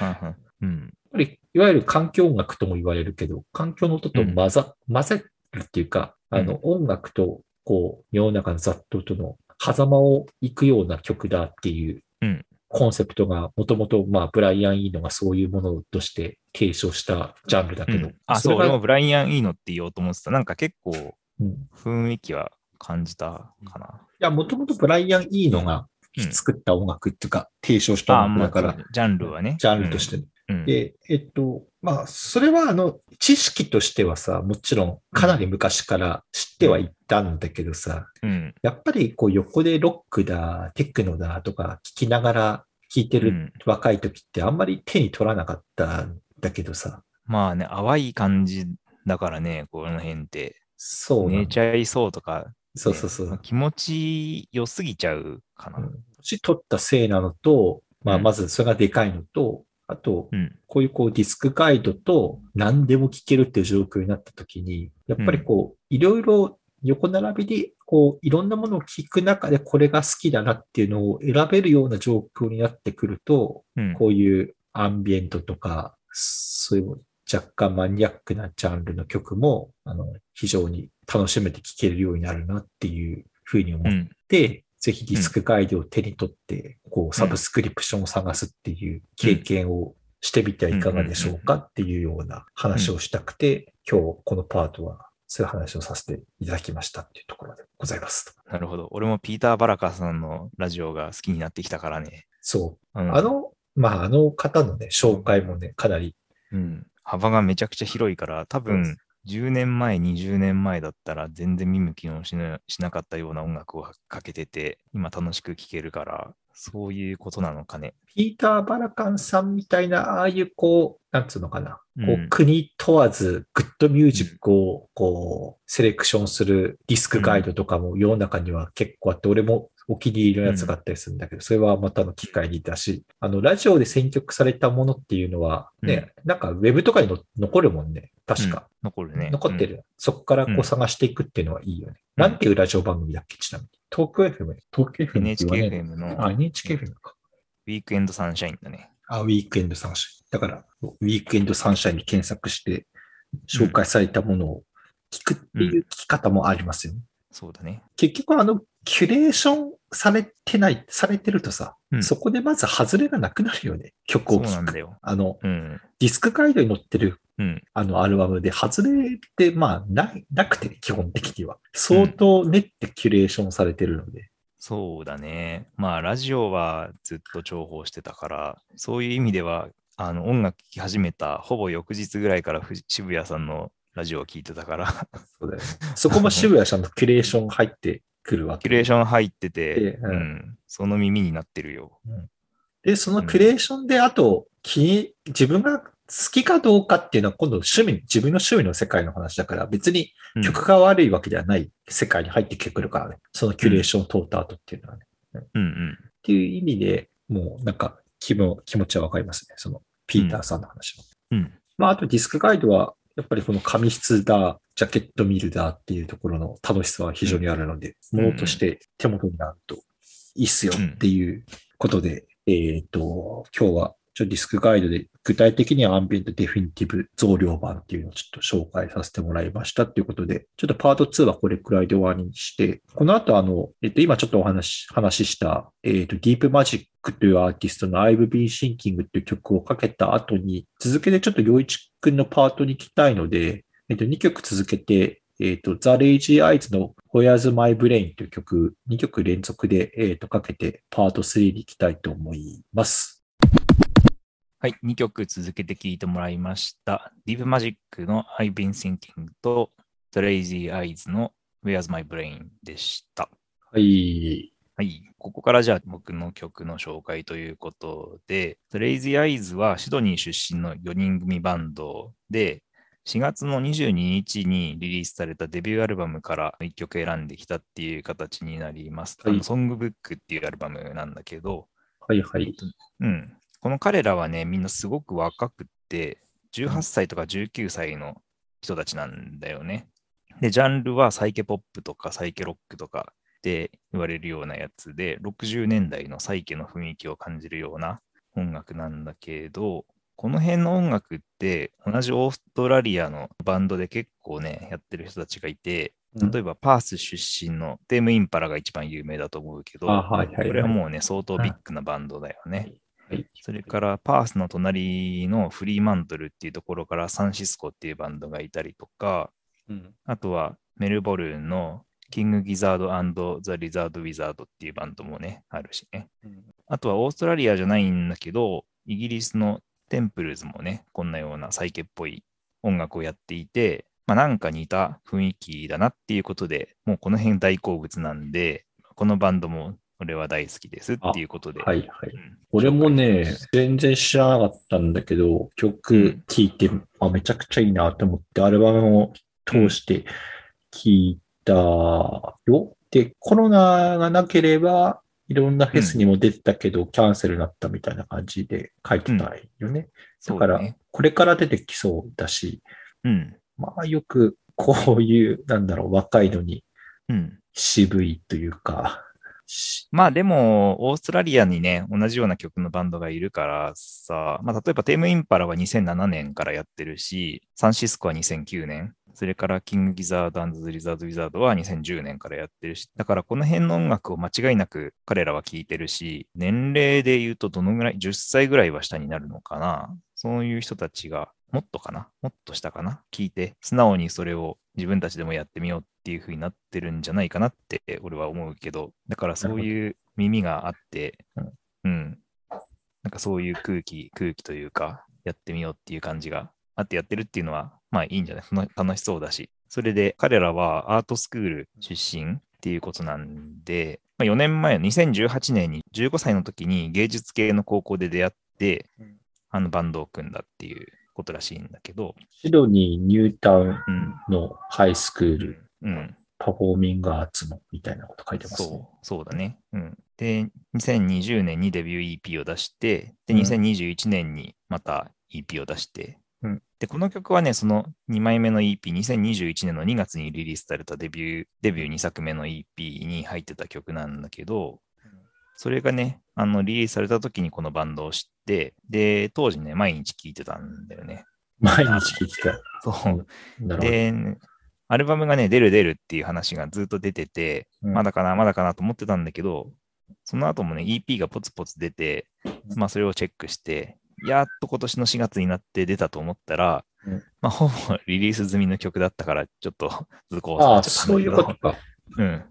やっうん。ぱり、いわゆる環境音楽とも言われるけど、環境の音と混ざ、混ぜるっていうか、あの、音楽と、こう、世の中の雑踏との狭間を行くような曲だっていううんコンセプトが、もともと、まあ、ブライアン・イーノがそういうものとして提唱したジャンルだけど、うんあ、そう、俺もブライアン・イーノって言おうと思ってた。なんか結構うんい雰囲気は感じたかな。や、もともとブライアン・イーノがうん作った音楽っていうか、提唱したあ、まあ、音楽だから、ジャンルはね。ジャンルとしてねうん。で、えっと、まあ、それは、あの、知識としてはさ、もちろん、かなり昔から知ってはいたんだけどさ、うん。やっぱり、こう、横でロックだ、テクノだとか聞きながら聞いてるうん若い時ってあんまり手に取らなかったんだけどさ、まあね、淡い感じだからね、この辺って。そう寝ちゃいそうとか、そうそうそう。気持ち良すぎちゃうかな。うん年取ったせいなのと、まあ、うんまずそれがでかいのと、あと、うん。こういうこうディスクガイドと何でも聞けるっていう状況になった時に、やっぱりこう、いろいろ横並びで、こう、いろんなものを聞く中でこれが好きだなっていうのを選べるような状況になってくると、うん。こういうアンビエントとか、そういう若干マニアックなジャンルの曲も、あの、非常に楽しめて聴けるようになるなっていうふうに思っうん。て、ぜひディスクガイドを手に取って、こう、サブスクリプションを探すっていう経験をしてみてはいかがでしょうかっていうような話をしたくて、今日このパートはそういう話をさせていただきましたっていうところでございます。なるほど。俺もピーター・バラカさんのラジオが好きになってきたからね。そうう。んあの、まあ、あの方のね、紹介もね、かなり、うん、幅がめちゃくちゃ広いから、多分、10年前、20年前だったら全然見向きもしなしなかったような音楽をかけてて、今楽しく聴けるから、そういうことなのかね。ピーター・バラカンさんみたいな、ああいうこう、なんつうのかな。こうん。う国問わず、グッドミュージックをこう、セレクションするディスクガイドとかも世の中には結構あって、俺もお気に入りのやつがあったりするんだけど、それはまたの機会にだし、あの、ラジオで選曲されたものっていうのは、ね、なんかウェブとかにの残るもんね。確か。うん残るね。残ってる。そこからこうんう探していくっていうのはいいよね。うんなんていうラジオ番組だっけ？ちなみに。東京 FM? 東京 FM って言わ NHK ない FM のあ、NHK FM か。ウィークエンドサンシャインだね。あ、ウィークエンドサンシャイン。だから、ウィークエンドサンシャインに検索して、紹介されたものを聞くっていう聞き方もありますよね。そうだね。結局、あの、キュレーションされてない、されてるとさ、うんそこでまず外れがなくなるよね。曲を聴く。なんだよ。あの、うん。ディスクガイドに載ってるうん。あのアルバムで外れって、まあ、ない、なくて、基本的には。相当練ってキュレーションされてるので。そうだね。まあ、ラジオはずっと重宝してたから、そういう意味では、あの、音楽聴き始めた、ほぼ翌日ぐらいからふ渋谷さんのラジオを聴いてたから、そねそこも渋谷さんのキュレーション入ってくるわけ。キュレーション入ってて、でうんうん、その耳になってるよ。で、そのキュレーションで、あと、自分が好きかどうかっていうのは今度趣味、自分の趣味の世界の話だから、別にうん曲が悪いわけではない世界に入ってきてくるからね。そのキュレーションを通った後っていうのはね。うんうん。っていう意味でもうなんか気も気持ちはわかりますね。そのピーターさんの話は。うん。まあ、あとディスクガイドは、やっぱりこの紙質だ、ジャケット見るだっていうところの楽しさは非常にあるので、うん。ものとして手元にあるといいっすよっていうことで、えっ、と、今日はちょっとディスクガイドで具体的にはアンビエントデフィニティブ増量版っていうのをちょっと紹介させてもらいましたっていうことで、ちょっとパート2はこれくらいで終わりにして、この後あの、えっ、と、今ちょっとお話、話した、えっ、と、ディープマジックというアーティストの I've Been Thinking という曲をかけた後に、続けてちょっと良一くんのパートに行きたいので、えっ、と、2曲続けて、えっ、と、The Lazy Eyes の Where's My Brain という曲、2曲連続で、えっ、と、かけてパート3に行きたいと思います。はい、2曲続けて聴いてもらいました。Deep Magic の I've Been Thinking と The Lazy Eyes の Where's My Brain でした。はい。はい。ここからじゃあ僕の曲の紹介ということで、The Lazy Eyes はシドニー出身の4人組バンドで、4月の22日にリリースされたデビューアルバムから1曲選んできたっていう形になります。はいあのソングブックっていうアルバムなんだけど、はいはい。うん。この彼らはね、みんなすごく若くって、18歳とか19歳の人たちなんだよね。で、ジャンルはサイケポップとかサイケロックとかって言われるようなやつで、60年代のサイケの雰囲気を感じるような音楽なんだけど、この辺の音楽って同じオーストラリアのバンドで結構ね、やってる人たちがいて、例えばパース出身のテームインパラが一番有名だと思うけど、あはいはいはいこれはもうね、相当ビッグなバンドだよね。はい。それからパースの隣のフリーマントルっていうところからサンシスコっていうバンドがいたりとか、うん。あとはメルボルンのキングギザードザ・リザード・ウィザードっていうバンドもね、あるしね。あとはオーストラリアじゃないんだけど、イギリスのテンプルズもね、こんなようなサイケっぽい音楽をやっていて、まあなんか似た雰囲気だなっていうことで、もうこの辺大好物なんで、このバンドも俺は大好きですっていうことで。はいはい。うん俺もね、全然知らなかったんだけど、曲聴いて、あ、めちゃくちゃいいなと思って、アルバムを通して聴いたよ。で、コロナがなければ、いろんなフェスにも出てたけど、キャンセルになったみたいな感じで書いてたよね。だから、ね。これから出てきそうだし、うん。まあよくこういう、なんだろう、若いのにうん。渋いというか、しまあでも、オーストラリアにね、同じような曲のバンドがいるからさ、まあ例えばテームインパラは2007年からやってるし、サンシスコは2009年、それからキングギザードズ・リザード・ウィザードは2010年からやってるし、だからこの辺の音楽を間違いなく彼らは聴いてるし、年齢で言うとどのぐらい、10歳ぐらいは下になるのかな。そういう人たちが、もっとかな？もっと下かな？聞いて、素直にそれを自分たちでもやってみようっていう風になってるんじゃないかなって俺は思うけど、だからそういう耳があって、うん。うん。なんかそういう空気、空気というか、やってみようっていう感じがあってやってるっていうのは、まあいいんじゃない？<laughs> 楽楽しそうだし。それで彼らはアートスクール出身っていうことなんで、まあ、4年前、2018年に15歳の時に芸術系の高校で出会って、うん。あのバンドを組んだっていうことらしいんだけど、シドニー・ニュータウンうん。のハイスクール、うん。パフォーミングアーツのみたいなこと書いてますね。そう、そうだね。うん。で、2020年にデビュー EP を出して、で、うん2021年にまた EP を出して、うんで、この曲はね、その2枚目の EP、2021年の2月にリリースされたデビュー、デビュー2作目の EP に入ってた曲なんだけど、それがね、あの、リリースされた時にこのバンドを知って、で、当時ね、毎日聴いてたんだよね。毎日聞いてた。そう。で、アルバムがね、出る出るっていう話がずっと出てて、うんまだかな、まだかなと思ってたんだけど、その後もね、EP がポツポツ出て、まあそれをチェックして、やっと今年の4月になって出たと思ったら、うんまあほぼリリース済みの曲だったから、ちょっと図工ああ、さそういうことか。うん。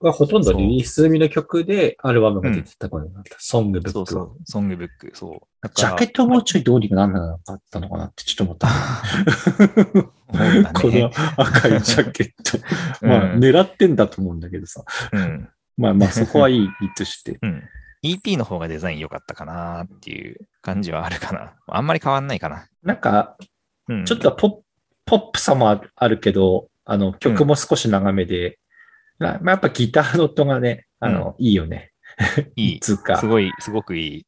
ほとんどリリース済みの曲でアルバムが出てたことになった。ソングブックをそうそう、ソングブック、そう。だジャケットもうちょいどうにかなんなかったのかなってちょっと思った。<laughs> ねこの赤いジャケット。<laughs> まあ、うん狙ってんだと思うんだけどさ。うん。まあまあ、そこはいい、いいとして。<laughs> うん。EP の方がデザイン良かったかなっていう感じはあるかな。あんまり変わんないかな。なんか、うん。ちょっとポッポップさもああるけど、あの、曲も少し長めで、なまあ、やっぱギターの音がね、あの、いいよね。いい。<laughs> つうかす、ごい、すごくいい。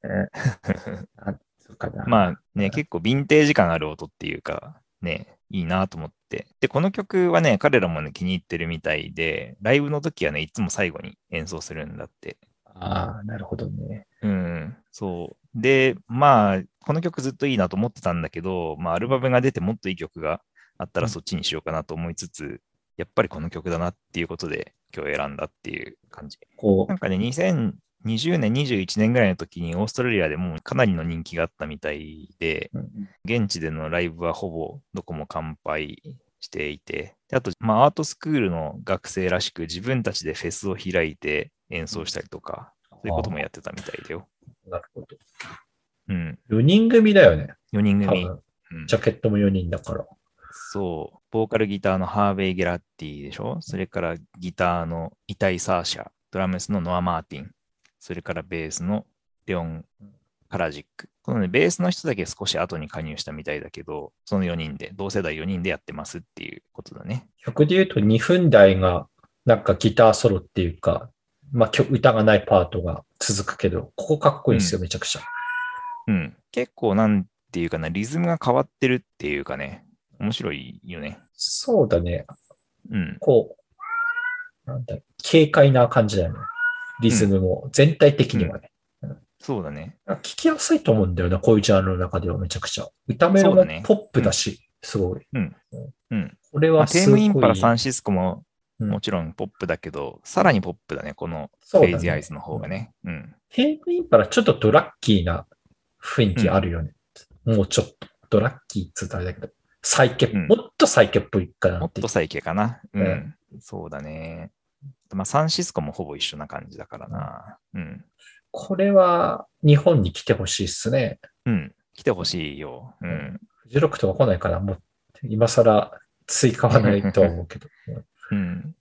そうかな。まあね、結構ヴィンテージ感ある音っていうか、ね、いいなと思って。で、この曲はね、彼らもね、気に入ってるみたいで、ライブの時はね、いつも最後に演奏するんだって。ああ、なるほどね。うん、そう。で、まあ、この曲ずっといいなと思ってたんだけど、まあ、アルバムが出てもっといい曲があったらそっちにしようかなと思いつつ、やっぱりこの曲だなっていうことで今日選んだっていう感じ。こなんかね、2020年、21年ぐらいの時にオーストラリアでもうかなりの人気があったみたいで、う、うん現地でのライブはほぼどこも完売していて、であと、まあ、アートスクールの学生らしく自分たちでフェスを開いて演奏したりとか、そういうこともやってたみたいだよ。なるほど。うん。4人組だよね。4人組。ジャケットも4人だから。そう。ボーカルギターのハーベイ・ゲラッティでしょ？それからギターのイタイ・サーシャ、ドラムスのノア・マーティン、それからベースのレオン・カラジック。このね、ベースの人だけ少し後に加入したみたいだけど、その4人で、同世代4人でやってますっていうことだね。曲で言うと2分台がなんかギターソロっていうか、まあ曲歌がないパートが続くけど、ここかっこいいんですよ、めちゃくちゃ。うん。結構なんていうかな、リズムが変わってるっていうかね、面白いよね。そうだね。うん。こう、なんだ、軽快な感じだよね。リズムも、全体的にはね。そうだね。聞きやすいと思うんだよな、こういうジャンルの中ではめちゃくちゃ。歌メロもそうだねポップだし、すごい。うん。これまあ、はすごい。テームインパラサンシスコもうんもちろんポップだけど、さらにポップだね、このそうだねクレイジーアイズの方がね。うん。テームインパラちょっとドラッキーな雰囲気あるよね。もうちょっと、ドラッキーっつうとあれだけど、サイケ、うんもっとサイケっぽいかなもっと。サイケかな。ううんん。そうだね。まあ、サンシスコもほぼ一緒な感じだからな。うん。これは日本に来てほしいっすね。うん。来てほしいよ。うん。フジロックとか来ないから、もう今更追加はないとは思うけど。<laughs> うん。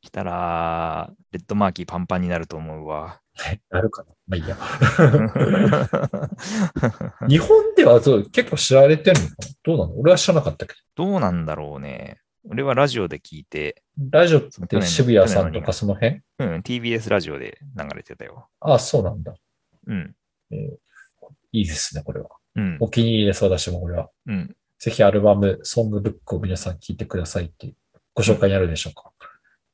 来たら、レッドマーキーパンパンになると思うわ。<laughs> なるかな。まあいいや。<laughs> 日本ではそう結構知られてるのかな？どうなの？俺は知らなかったけどうなんだろうね。俺はラジオで聞いて、ど。ラジオって渋谷さんとかその辺？うん、TBS ラジオで流れてたよ。ああ、そうなんだ。うん。いいですね、これは。うん。お気に入りです、私もこれは。うん。ぜひアルバム、ソングブックを皆さん聞いてくださいってご紹介になるでしょうか。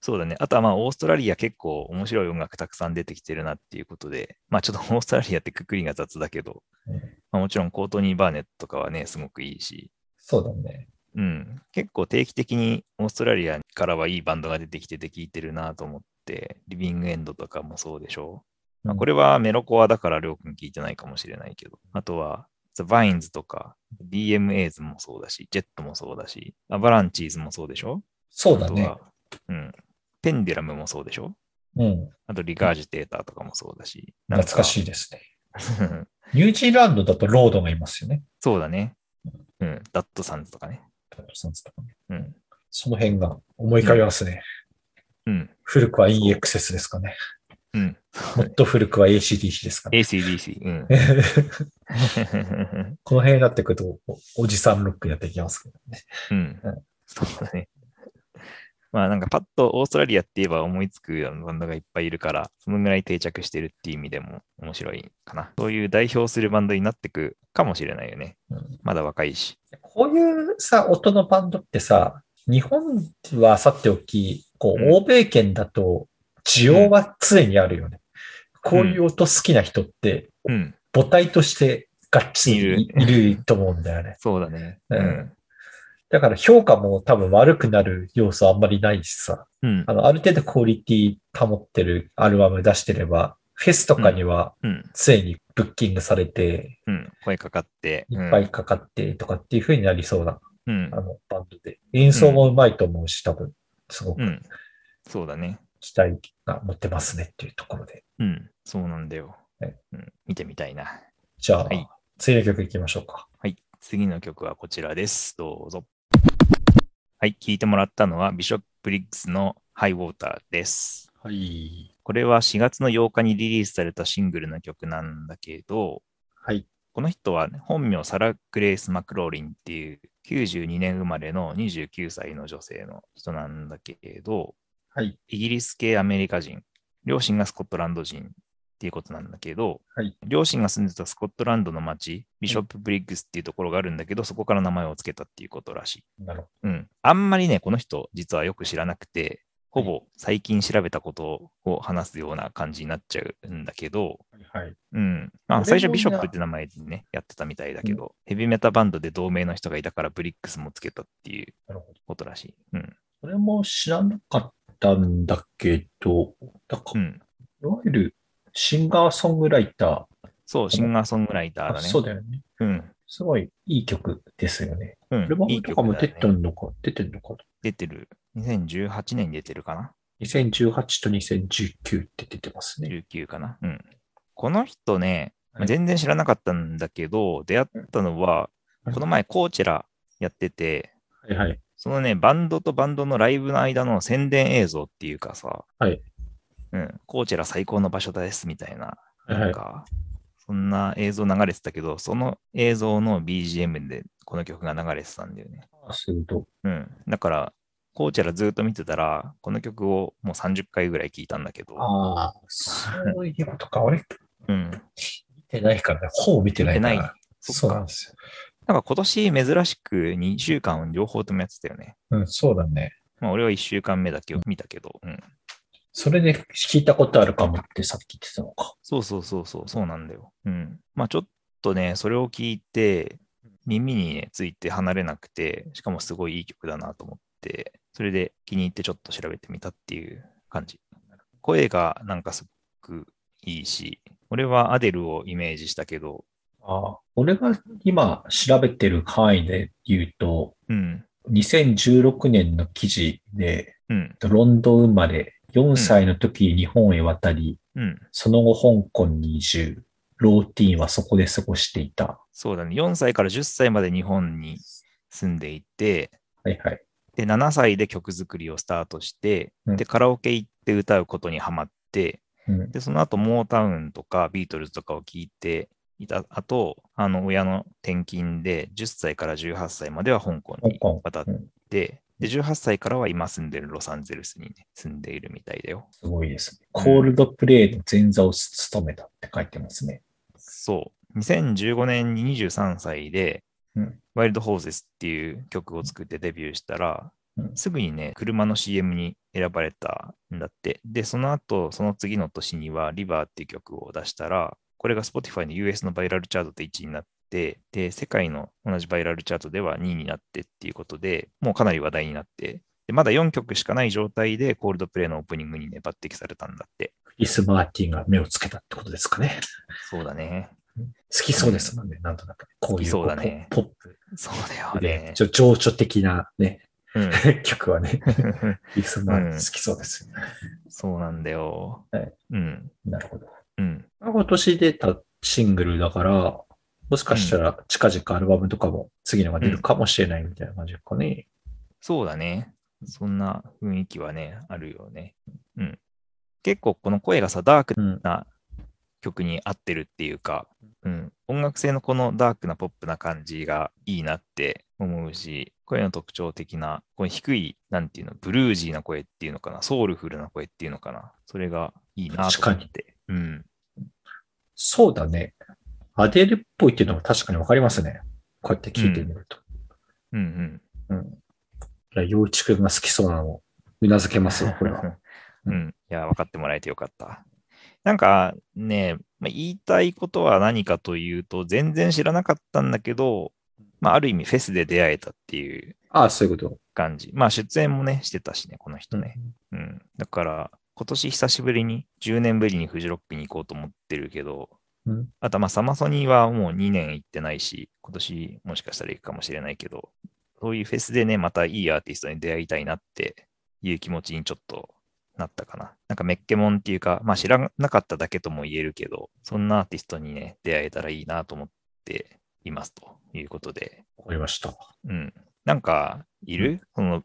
そうだね。あとはまあ、オーストラリア結構面白い音楽たくさん出てきてるなっていうことで、まあちょっと <laughs> オーストラリアってくくりが雑だけど、うんまあ、もちろんコートニー・バーネットとかはね、すごくいいし、そうだね。うん。結構定期的にオーストラリアからはいいバンドが出てきてて聴いてるなと思って、リビングエンドとかもそうでしょう。まあ、これはメロコアだからりょうくん聞いてないかもしれないけど、あとは、ザ・バインズとか、DMAs もそうだし、ジェットもそうだし、アバランチーズもそうでしょそうだねうん。ペンデュラムもそうでしょ？うん。あと、リガージテーターとかもそうだし。懐かしい。いですね。<laughs> ニュージーランドだとロードがいますよね。そうだね。うん。ダットサンズとかね。ダットサンズとかね。うん。その辺が思い浮かびますね。うん。古くは INXS ですかね。うん。もっと古くは ACDC ですかね。ACDC。うん。<laughs> <laughs> この辺になってくるとお、おじさんロックになっていきますけどね。うんうん。そうだね。まあなんかパッとオーストラリアって言えば思いつくバンドがいっぱいいるから、そのぐらい定着してるっていう意味でも面白いかな。そういう代表するバンドになってくかもしれないよね。うんまだ若いし。こういうさ、音のバンドってさ、日本はさておき、こう、うん欧米圏だと需要は常にあるよね。こういう音好きな人って、うん。母体としてがっちりいると思うんだよね。そうだね。ううんん。だから評価も多分悪くなる要素あんまりないしさ、うん。あの、ある程度クオリティ保ってるアルバム出してれば、フェスとかにはうん。常にブッキングされて、うん。声かかって。いっぱいかかってとかっていう風になりそうな、うん。あの、バンドで。演奏もうまいと思うし、多分、すごくうん。そうだね。期待が持ってますねっていうところで。うん。そうなんだよはい。うん。見てみたいな。じゃあ、はい次の曲いきましょうか。はい。次の曲はこちらです。どうぞ。はい。聴いてもらったのは、ビショップ・リッグスのハイウォーターです。はい。これは4月の8日にリリースされたシングルの曲なんだけど、はい。この人は、ね、本名サラ・グレース・マクローリンっていう92年生まれの29歳の女性の人なんだけど、はい。イギリス系アメリカ人、両親がスコットランド人っていうことなんだけど、はい両親が住んでたスコットランドの町、ビショップ・ブリッグスっていうところがあるんだけど、そこから名前を付けたっていうことらしい。なるほうん。あんまりね、この人、実はよく知らなくて、ほぼ最近調べたことを話すような感じになっちゃうんだけど、ど。はい。うん。まあ、最初ビショップって名前でね、やってたみたいだけど、ヘビメタバンドで同名の人がいたからブリックスもつけたっていう。ことらしい。うん。それも知らなかったんだけど、だかうん。いわゆるシンガーソングライター。そう、シンガーソングライターあだね。そうだよね。うん。すごいいい曲ですよね。うん。アルバムとかも出ていい曲だよねんのか、出てんのか。出てる。2018年に出てるかな2018と2019って出てますね。19かな？うん。この人ね、はい全然知らなかったんだけど、出会ったのは、はいこの前コーチェラやってて、はいはい。そのね、バンドとバンドのライブの間の宣伝映像っていうかさ、はいうん、コーチェラ最高の場所ですみたいな、なんか、そんな映像流れてたけど、その映像の BGM でこの曲が流れてたんだよね。あそういうこと。うん。だから、コーチェラずっと見てたら、この曲をもう30回ぐらい聞いたんだけど、ああ、そういうことか。俺、うん。見てないからね。ほぼ見てないから。見てないそうなんで。すよ。なんか今年珍しく2週間両方ともやってたよね。うん、そうだね。まあ俺は1週間目だけを見たけど、うん。それで聞いたことあるかもってさっき言ってたのか。そうそうそうそう、そうなんだよ。うん。まあちょっとね、それを聞いて、耳にね、ついて離れなくて、しかもすごいいい曲だなと思って、それで気に入ってちょっと調べてみたっていう感じ。声がなんかすごくいいし、俺はアデルをイメージしたけど、ああ俺が今調べてる範囲で言うと、うん、2016年の記事で、うん、ロンドン生まれ、4歳の時に日本へ渡り、うん。その後香港に移住、ローティーンはそこで過ごしていた。そうだね。4歳から10歳まで日本に住んでいて、はいはい。で、7歳で曲作りをスタートして、うんで、カラオケ行って歌うことにハマって、うん、で、その後、モータウンとかビートルズとかを聞いていた後、あの、親の転勤で、10歳から18歳までは香港に。渡っうんて、で、18歳からは今住んでるロサンゼルスに、ね、住んでいるみたいだよ。すごいですね。コールドプレイの前座を務めたって書いてますね。そう。2015年に23歳で、うんワイルドホーゼスっていう曲を作ってデビューしたら、うんすぐにね、車の CM に選ばれたんだって。で、その後、その次の年には、リバーっていう曲を出したら、これが Spotify の US のバイラルチャートで1位になって、で、世界の同じバイラルチャートでは2位になってっていうことで、もうかなり話題になって、でまだ4曲しかない状態で、コールドプレイのオープニングにね、抜擢されたんだって。クリス・マーティンが目をつけたってことですかね。そうだね。好きそうですもんね、なんとなく。こういうそうだねポップそうだよね、。ちょ情緒的なね、うん <laughs> 曲はね、<laughs> クリス・マーティン好きそうですよね。そうなんだよ。はいうん。なるほど。うん。今年出たシングルだから、もしかしたら近々アルバムとかも次のが出るかもしれないみたいな感じかね。そうだね。そんな雰囲気はね、あるよね。うん。結構この声がさ、ダークうん。な曲に合ってるっていうか、うん、音楽性のこのダークなポップな感じがいいなって思うし、声の特徴的な、この低い、なんていうの、ブルージーな声っていうのかな、ソウルフルな声っていうのかな、それがいいなと思って。うん。そうだね。アデルっぽいっていうのも確かにわかりますね。こうやって聞いてみると。うんうん。うん。いや、洋一くんが好きそうなのも、うなずけますよ、これは。<laughs> うん。いや、分かってもらえてよかった。なんかね、まあ、言いたいことは何かというと、全然知らなかったんだけど、まあ、ある意味フェスで出会えたっていうああ、そういうこと。感じ。まあ、出演もね、してたしね、この人ね。うん。だから、今年久しぶりに、10年ぶりにフジロックに行こうと思ってるけど、うんあとはまあサマソニーはもう2年行ってないし、今年もしかしたら行くかもしれないけど、そういうフェスでね、またいいアーティストに出会いたいなっていう気持ちにちょっとなったかな。なんかメッケモンっていうか、まあ知らなかっただけとも言えるけど、そんなアーティストにね、出会えたらいいなと思っていますということで、わかりました。うん。なんか、いる、その、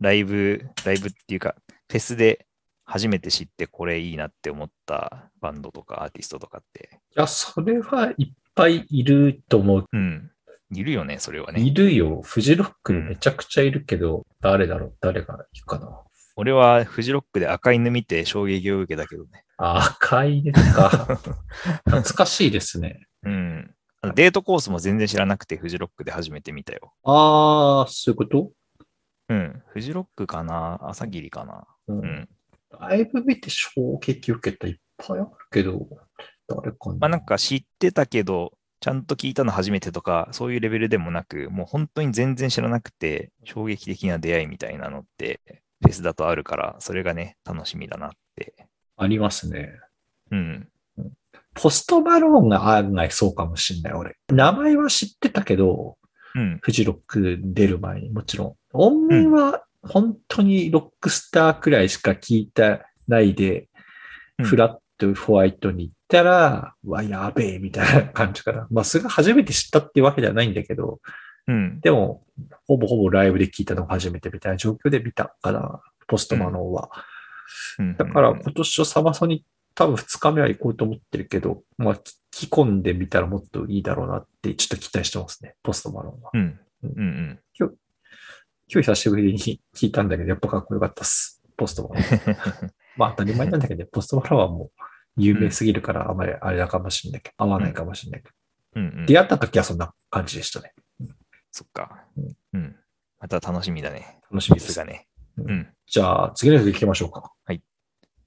ライブ、ライブっていうか、フェスで初めて知ってこれいいなって思ったバンドとかアーティストとかって。いや、それはいっぱいいると思う。うん。いるよね、それはね。いるよ。フジロックめちゃくちゃいるけど、誰だろう？誰がいるかな？俺はフジロックで赤犬見て衝撃を受けたけどね。あ赤いですか。<laughs> 懐かしいですね。うん。デートコースも全然知らなくてフジロックで初めて見たよ。ああ、そういうこと？うん。フジロックかな？朝霧かな？う。うんん。ライブ見て衝撃受けたいっぱいあるけど、誰かな。まあなんか知ってたけど、ちゃんと聞いたの初めてとか、そういうレベルでもなく、もう本当に全然知らなくて、衝撃的な出会いみたいなのって、フェスだとあるから、それがね、楽しみだなって。ありますね。うん。ポストマローンが案外そうかもしんない、俺。名前は知ってたけど、うん。フジロック出る前にもちろん。音源は本当にロックスターくらいしか聞いてないで、うんフラットホワイトに行ったら、うわ、やべえ、みたいな感じかな。まあ、それが初めて知ったっていうわけではないんだけど、うん。でも、ほぼほぼライブで聞いたのが初めてみたいな状況で見たかな、ポストマローンは。うんだから今年のサマソに多分2日目は行こうと思ってるけど、まあ、聞き込んでみたらもっといいだろうなってちょっと期待してますね、ポストマローンは。うん。うんうん。今日久しぶりに聞いたんだけど、やっぱかっこよかったっす。ポストマロ。<laughs> まあ当たり前なんだけどね、ポストマロはもう有名すぎるからあまりあれだかもしれないけど、合わないかもしれないけど、うんうん。出会った時はそんな感じでしたね。そっかうん。うん。また楽しみだね。楽しみですが。ね。うんうん。じゃあ次の曲行きましょうか。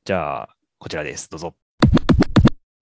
じゃあ、こちらです。どうぞ。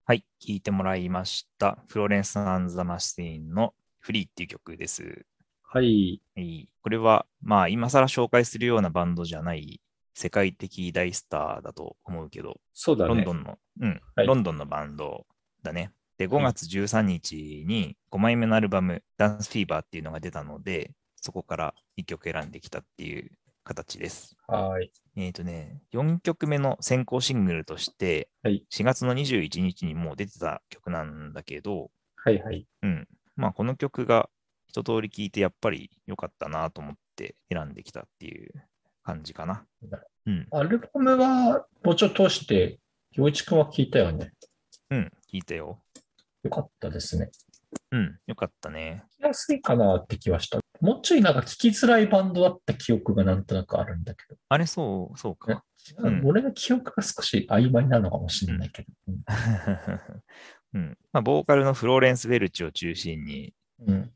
はい。聴いてもらいました。フローレンス・アンザ・マシーンのフリーっていう曲です。はい。はいこれは、まあ、今更紹介するようなバンドじゃない世界的大スターだと思うけど、そうだねロンド。ンの、うん、はいロンドンのバンドだね。で、5月13日に5枚目のアルバム、ダンスフィーバーっていうのが出たので、そこから1曲選んできたっていう形です。はい。えっ、とね、4曲目の先行シングルとして、はい4月の21日にもう出てた曲なんだけど、はいはい。うん。まあ、この曲が一通り聴いてやっぱり良かったなと思って選んできたっていう感じかな。うん。アルバムはもうちょっと通して、洋一くんは聞いたよね。うん。聞いたよ。よかったですね。うん。よかったね。聞きやすいかなって気はした。もうちょいなんか聞きづらいバンドだった記憶がなんとなくあるんだけど。あれ、そう、そうか。俺の記憶が少し曖昧なのかもしれないけど。うん <laughs> うん。まあ、ボーカルのフローレンス・ウェルチを中心に、うん。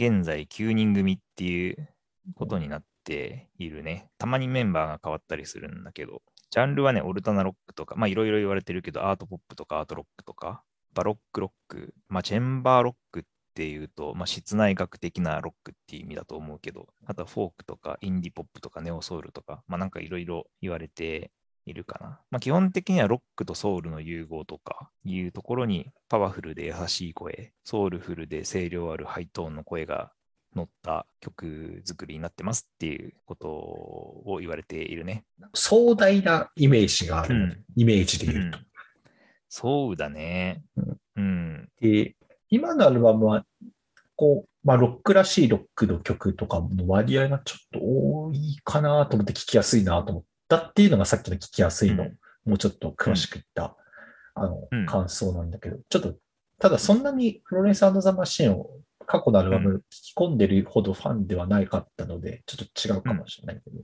現在9人組っていうことになっているね。たまにメンバーが変わったりするんだけど、ジャンルはね、オルタナロックとか、まあいろいろ言われてるけど、アートポップとかアートロックとか、バロックロック、まあチェンバーロックっていうと、まあ室内楽的なロックっていう意味だと思うけど、あとはフォークとかインディポップとかネオソウルとか、まあなんかいろいろ言われているかな。まあ基本的にはロックとソウルの融合とかいうところにパワフルで優しい声、ソウルフルで声量あるハイトーンの声が乗った曲作りになってますっていうことを言われているね。壮大なイメージがある、うんイメージで言うと。そうだね。うん。で、今のアルバムは、こう、まあ、ロックらしいロックの曲とかの割合がちょっと多いかなと思って聞きやすいなと思ったっていうのがさっきの聞きやすいの、うん。もうちょっと詳しく言った、あのうん、感想なんだけど、ちょっと、ただそんなにフローレンスザ・マシンを過去のアルバム聞き込んでるほどファンではないかったので、ちょっと違うかもしれないけど。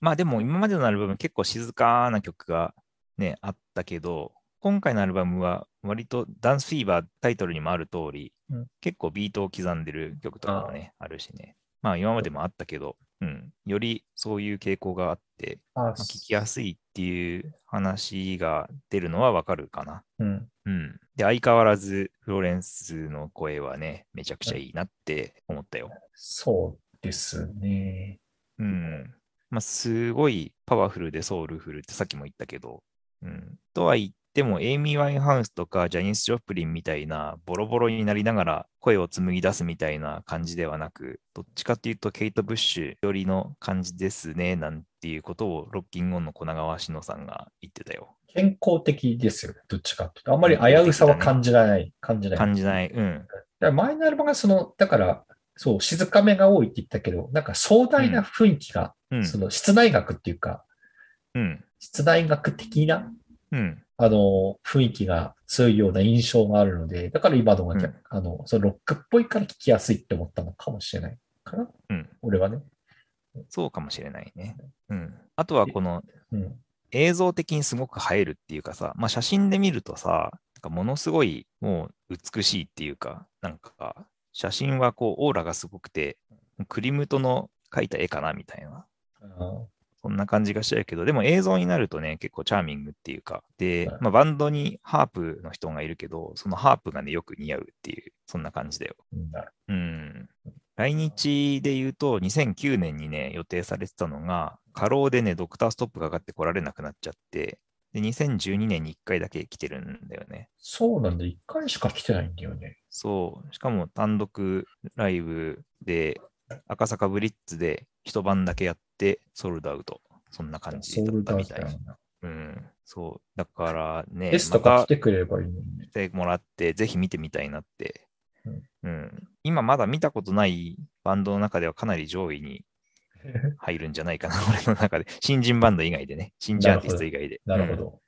まあでも今までのアルバム結構静かな曲がね、あったけど、今回のアルバムは割とダンスフィーバータイトルにもある通り、うん。結構ビートを刻んでる曲とかもね、あるしね。まあ今までもあったけど、うん、よりそういう傾向があって、あまあ、聞きやすいっていう話が出るのはわかるかな。うん。うん。で、相変わらずフローレンスの声はね、めちゃくちゃいいなって思ったよ。そうですね。うん。まあ、すごいパワフルでソウルフルってさっきも言ったけど、うん。とは言っても、エイミー・ワインハウスとかジャニス・ジョプリンみたいなボロボロになりながら声を紡ぎ出すみたいな感じではなく、どっちかっていうとケイト・ブッシュ寄りの感じですね、なんていうことをロッキングオンの小長志乃さんが言ってたよ。健康的ですよね。どっちかっていうと。あんまり危うさは感じない。感じない。感じない。うん。だから前のアルバムがその、だから、そう、静かめが多いって言ったけど、なんか壮大な雰囲気が、うん。その室内楽っていうか、うん。室内楽的な、うん。あの、雰囲気が強いような印象があるので、だから今のが、うんあの、そのロックっぽいから聴きやすいって思ったのかもしれないかな。うん。俺はね。そうかもしれないね。うん。あとはこのうん。映像的にすごく映えるっていうかさ、まあ、写真で見るとさ、なんかものすごいもう美しいっていうか、なんか写真はこうオーラがすごくて、クリムトの描いた絵かなみたいな、そんな感じがしちゃうけど、でも映像になるとね、結構チャーミングっていうか、ではい、まあ、バンドにハープの人がいるけど、そのハープがね、よく似合うっていう、そんな感じだよ。うん。来日で言うと、2009年にね、予定されてたのが、過労でね、ドクターストップかかって来られなくなっちゃって、で、2012年に1回だけ来てるんだよね。そうなんだ。一回しか来てないんだよね。そう。しかも単独ライブで、赤坂ブリッツで一晩だけやって、ソールドアウト。そんな感じだったみたい。な。うん。そう。だからね、ゲストが来てくれればいいのにね。来てもらって、ぜひ見てみたいなって。うんうん、今まだ見たことないバンドの中ではかなり上位に <laughs> 入るんじゃないかな、俺の中で。新人バンド以外でね。新人アーティスト以外で。なるほど。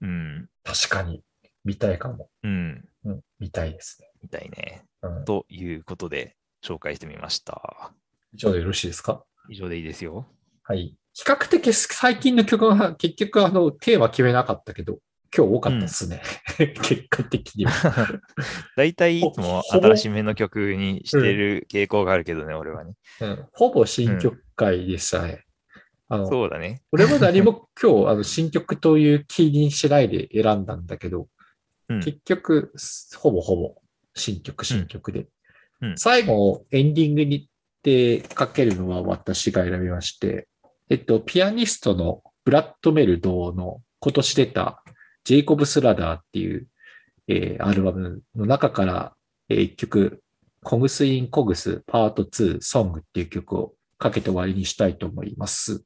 うん。確かに。見たいかも。うん。うん。見たいですね。みたいね。うん。ということで、紹介してみました。以上でよろしいですか？以上でいいですよ。はい。比較的最近の曲は結局あのテーマ決めなかったけど、今日多かったですね。<laughs> 結果的には。<laughs> 大体いつも新しめの曲にしてる傾向があるけどね、俺はね。うん、ほぼ新曲会でしたね。あのそうだね。俺も何も <laughs> 今日あの新曲という気にしないで選んだんだけど、うん。結局、ほぼほぼ新曲、新曲で。最後、エンディングにでかけるのは私が選びまして、えっと、ピアニストのブラッド・メルドーの今年出たジェイコブズ・ラダーっていう、えーアルバムの中から、えー一曲、コグス・イン・コグスパート2ソングっていう曲をかけて終わりにしたいと思います。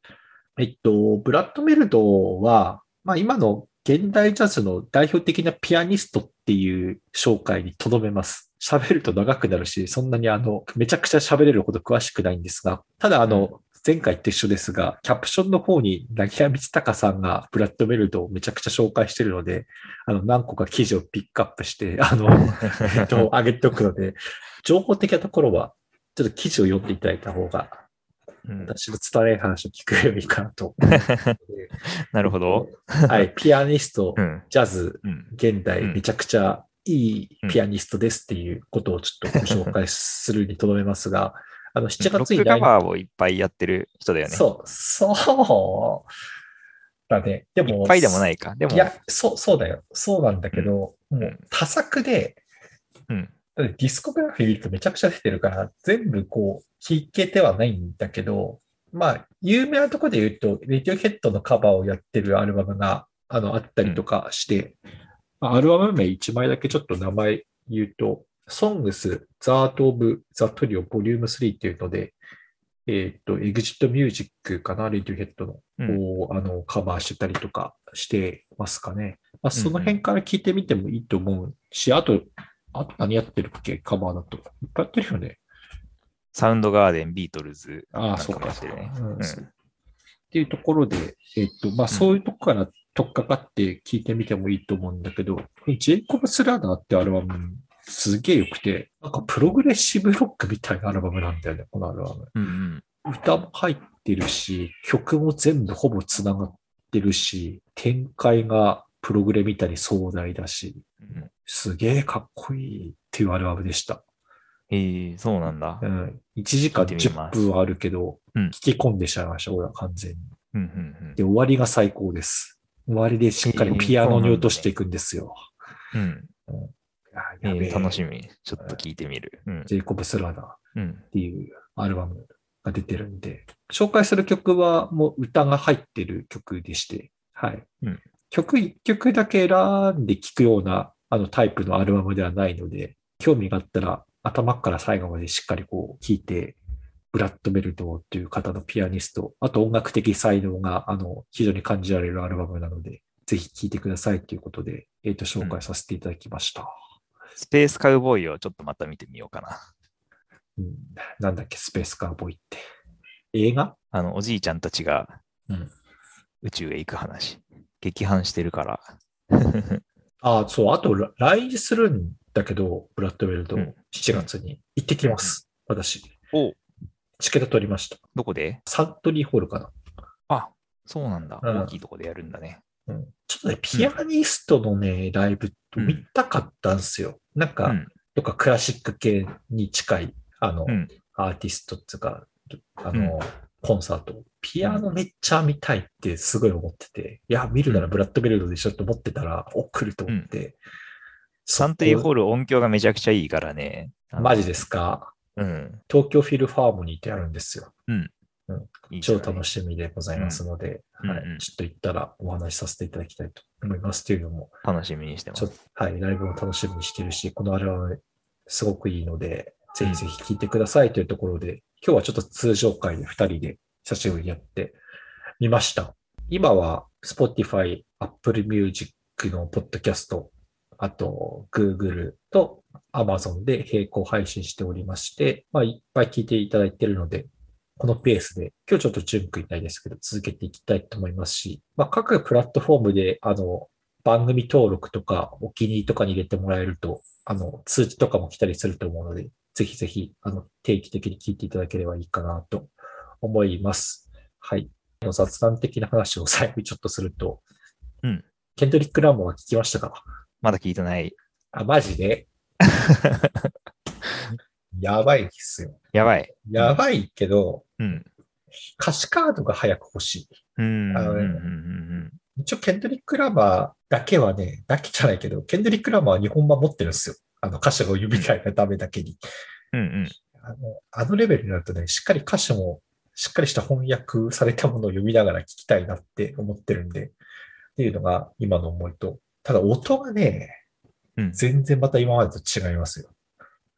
えっと、ブラッド・メルドーは、まあ今の現代ジャズの代表的なピアニストっていう紹介にとどめます。喋ると長くなるし、そんなにあの、めちゃくちゃ喋れるほど詳しくないんですが、ただあの、前回と一緒ですが、キャプションの方に、なぎらみつたかさんがブラッドメルドをめちゃくちゃ紹介してるので、あの、何個か記事をピックアップして、あの、<laughs> えっと、上げておくので、情報的なところは、ちょっと記事を読んでいただいた方が、うん私の伝え話を聞くよりいいかなと。<laughs> なるほど。はい、ピアニストう、ん。ジャズ、うん。現代うんめちゃくちゃいいピアニストですっていうことをちょっとご紹介するにとどめますが、<laughs> あの、7ロック月に来カバーをいっぱいやってる人だよね。そう、そうだね。でも、いっぱいでもないか。でも、いや、そう、そうだよ。そうなんだけど、もんう多作で、うん。ディスコグラフィー見るとめちゃくちゃ出てるから、全部こう、聞けてはないんだけど、まあ、有名なところで言うと、レディオヘッドのカバーをやってるアルバムが、あの、あったりとかして、まあアルバム名1枚だけちょっと名前言うと、Songs, The Art of the Trio Volume 3っていうので、えっ、と、Exit Music かな、レディオヘッドの、うんをあのカバーしてたりとかしてますかね。まあ、その辺から聞いてみてもいいと思うし、あと、あと何やってるっけ？カバーだと。いっぱいやってるよね。サウンドガーデン、ビートルズ、ああ、そうか。かもやってるね。うんうんっていうところで、えっと、まあ、そういうとこから取っかかって聞いてみてもいいと思うんだけど、ジェイコブ・スラーダーってアルバム、すげえ良くて、なんかプログレッシブロックみたいなアルバムなんだよね、このアルバム。うんうん。歌も入ってるし、曲も全部ほぼ繋がってるし、展開がプログレみたいに壮大だし、うんすげえかっこいいっていうアルバムでした。ええそうなんだう。ん。1時間10聞いてみます分はあるけど、うん聞き込んでしまいました、俺は完全に。うんうんで、終わりが最高です。終わりでしっかりピアノに落としていくんですよ。うん。うん。あえー楽しみ。ちょっと聞いてみる。うん。ジェイコブ・スラダーっうん。ていうアルバムが出てるんで、紹介する曲はもう歌が入ってる曲でして、はい。うん曲一曲だけ選んで聴くようなあのタイプのアルバムではないので、興味があったら頭から最後までしっかりこう聴いて、ブラッド・メルトという方のピアニスト、あと音楽的才能があの非常に感じられるアルバムなので、ぜひ聴いてくださいということで、えっ、と、紹介させていただきました。スペースカウボーイをちょっとまた見てみようかな。うん、なんだっけ、スペースカーボーイって。映画？あの、おじいちゃんたちがうん宇宙へ行く話。激反してるから。あ <laughs> あ、そう、あとら来日するんだけど、ブラッドウェルド、うん7月に行ってきます。私。おチケット取りました。どこで？サントリーホールかな。あ、そうなんだ。うん大きいとこでやるんだね。うん、ちょっとね、ピアニストのね、ライブ見たかったんですよ。なんか、うん。とかクラシック系に近い、あの、うん。アーティストっていうか、あの、コンサート。ピアノめっちゃ見たいってすごい思ってて、いや、見るならブラッドベルドでしょと思ってたら、お、来ると思って。サントリーホーール音響がめちゃくちゃいいからね。マジですか？うん。東京フィルハーモニーってあるんですよ。超いいじゃない楽しみでございますので、はいうんうんうんちょっと行ったらお話しさせていただきたいと思います。というのも、楽しみにしてますはい、ライブも楽しみにしてるし、このアルバムすごくいいので、ぜひぜひ聴いてくださいというところで、今日はちょっと通常会で2人で久しぶりにやってみました。今は Spotify、Apple Music のポッドキャスト、あと Google と Amazon で並行配信しておりまして、まあ、いっぱい聞いていただいているので、このペースで、今日ちょっと準備ないですけど、続けていきたいと思いますし、まあ、各プラットフォームで、あの、番組登録とか、お気に入りとかに入れてもらえると、あの、通知とかも来たりすると思うので、ぜひぜひ、あの、定期的に聞いていただければいいかなと思います。はい。雑談的な話を最後にちょっとすると、うん。ケンドリック・ラーモンは聞きましたか？まだ聞いてない。あ、マジで？<laughs> やばいっすよ。やばい。やばいけど、うん。歌詞カードが早く欲しい。うん。あのねうんうんうん一応、ケンドリック・ラマーだけはね、だけじゃないけど、ケンドリック・ラマーは日本版持ってるんですよ。あの歌詞を読み替えないためだけに。うん。うんうん。あのあのレベルになるとね、しっかり歌詞も、しっかりした翻訳されたものを読みながら聞きたいなって思ってるんで、っていうのが今の思いと、ただ音がね、うん全然また今までと違いますよ。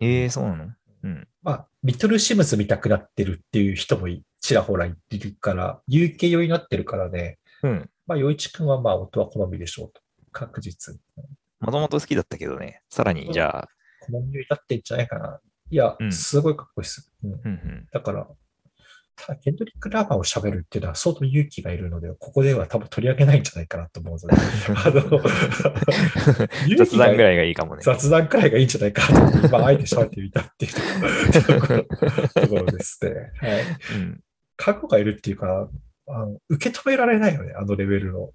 ええそうなの？うん。まあ、リトルシムズ見たくなってるっていう人もいちらほらいるから、UK 用になってるからね、うん。まあ、洋一くんはまあ音は好みでしょうと。確実に。もともと好きだったけどね。さらに、じゃあ、好みになってんじゃないかな。いやう、んすごいかっこいいです。うん、うんうん。だから、ただ、ケンドリック・ラーマーを喋るっていうのは相当勇気がいるので、ここでは多分取り上げないんじゃないかなと思うので、<laughs> あの、<laughs> 勇気が雑談ぐらいがいいかもね。雑談くらいがいいんじゃないかなと、今、あえて喋ってみたっていうところ <laughs> ですね。はい。うん。覚悟がいるっていうか、あの受け止められないよね、あのレベルの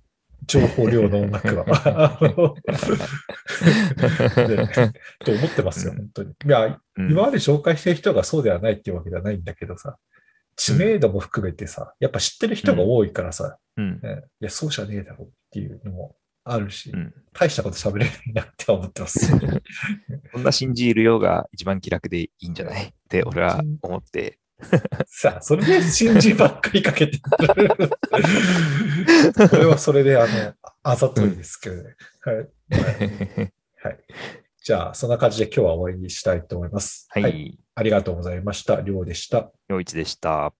情報量の音楽は。と思ってますよ、うん本当に。いや、うん今まで紹介してる人がそうではないっていうわけではないんだけどさ、知名度も含めてさ、やっぱ知ってる人が多いからさ、うん。ねいや、そうじゃねえだろうっていうのもあるし、うん。大したこと喋れないなって思ってます。<laughs> そんな信じるようが一番気楽でいいんじゃないって俺は思って。<laughs> さあ、それで信じばっかりかけてる。<laughs> それはそれで、あの、あざといですけどね。はい。はいはい。じゃあ、そんな感じで今日は終わりにしたいと思います。はい。ありがとうございました。りょうでした。陽一でした。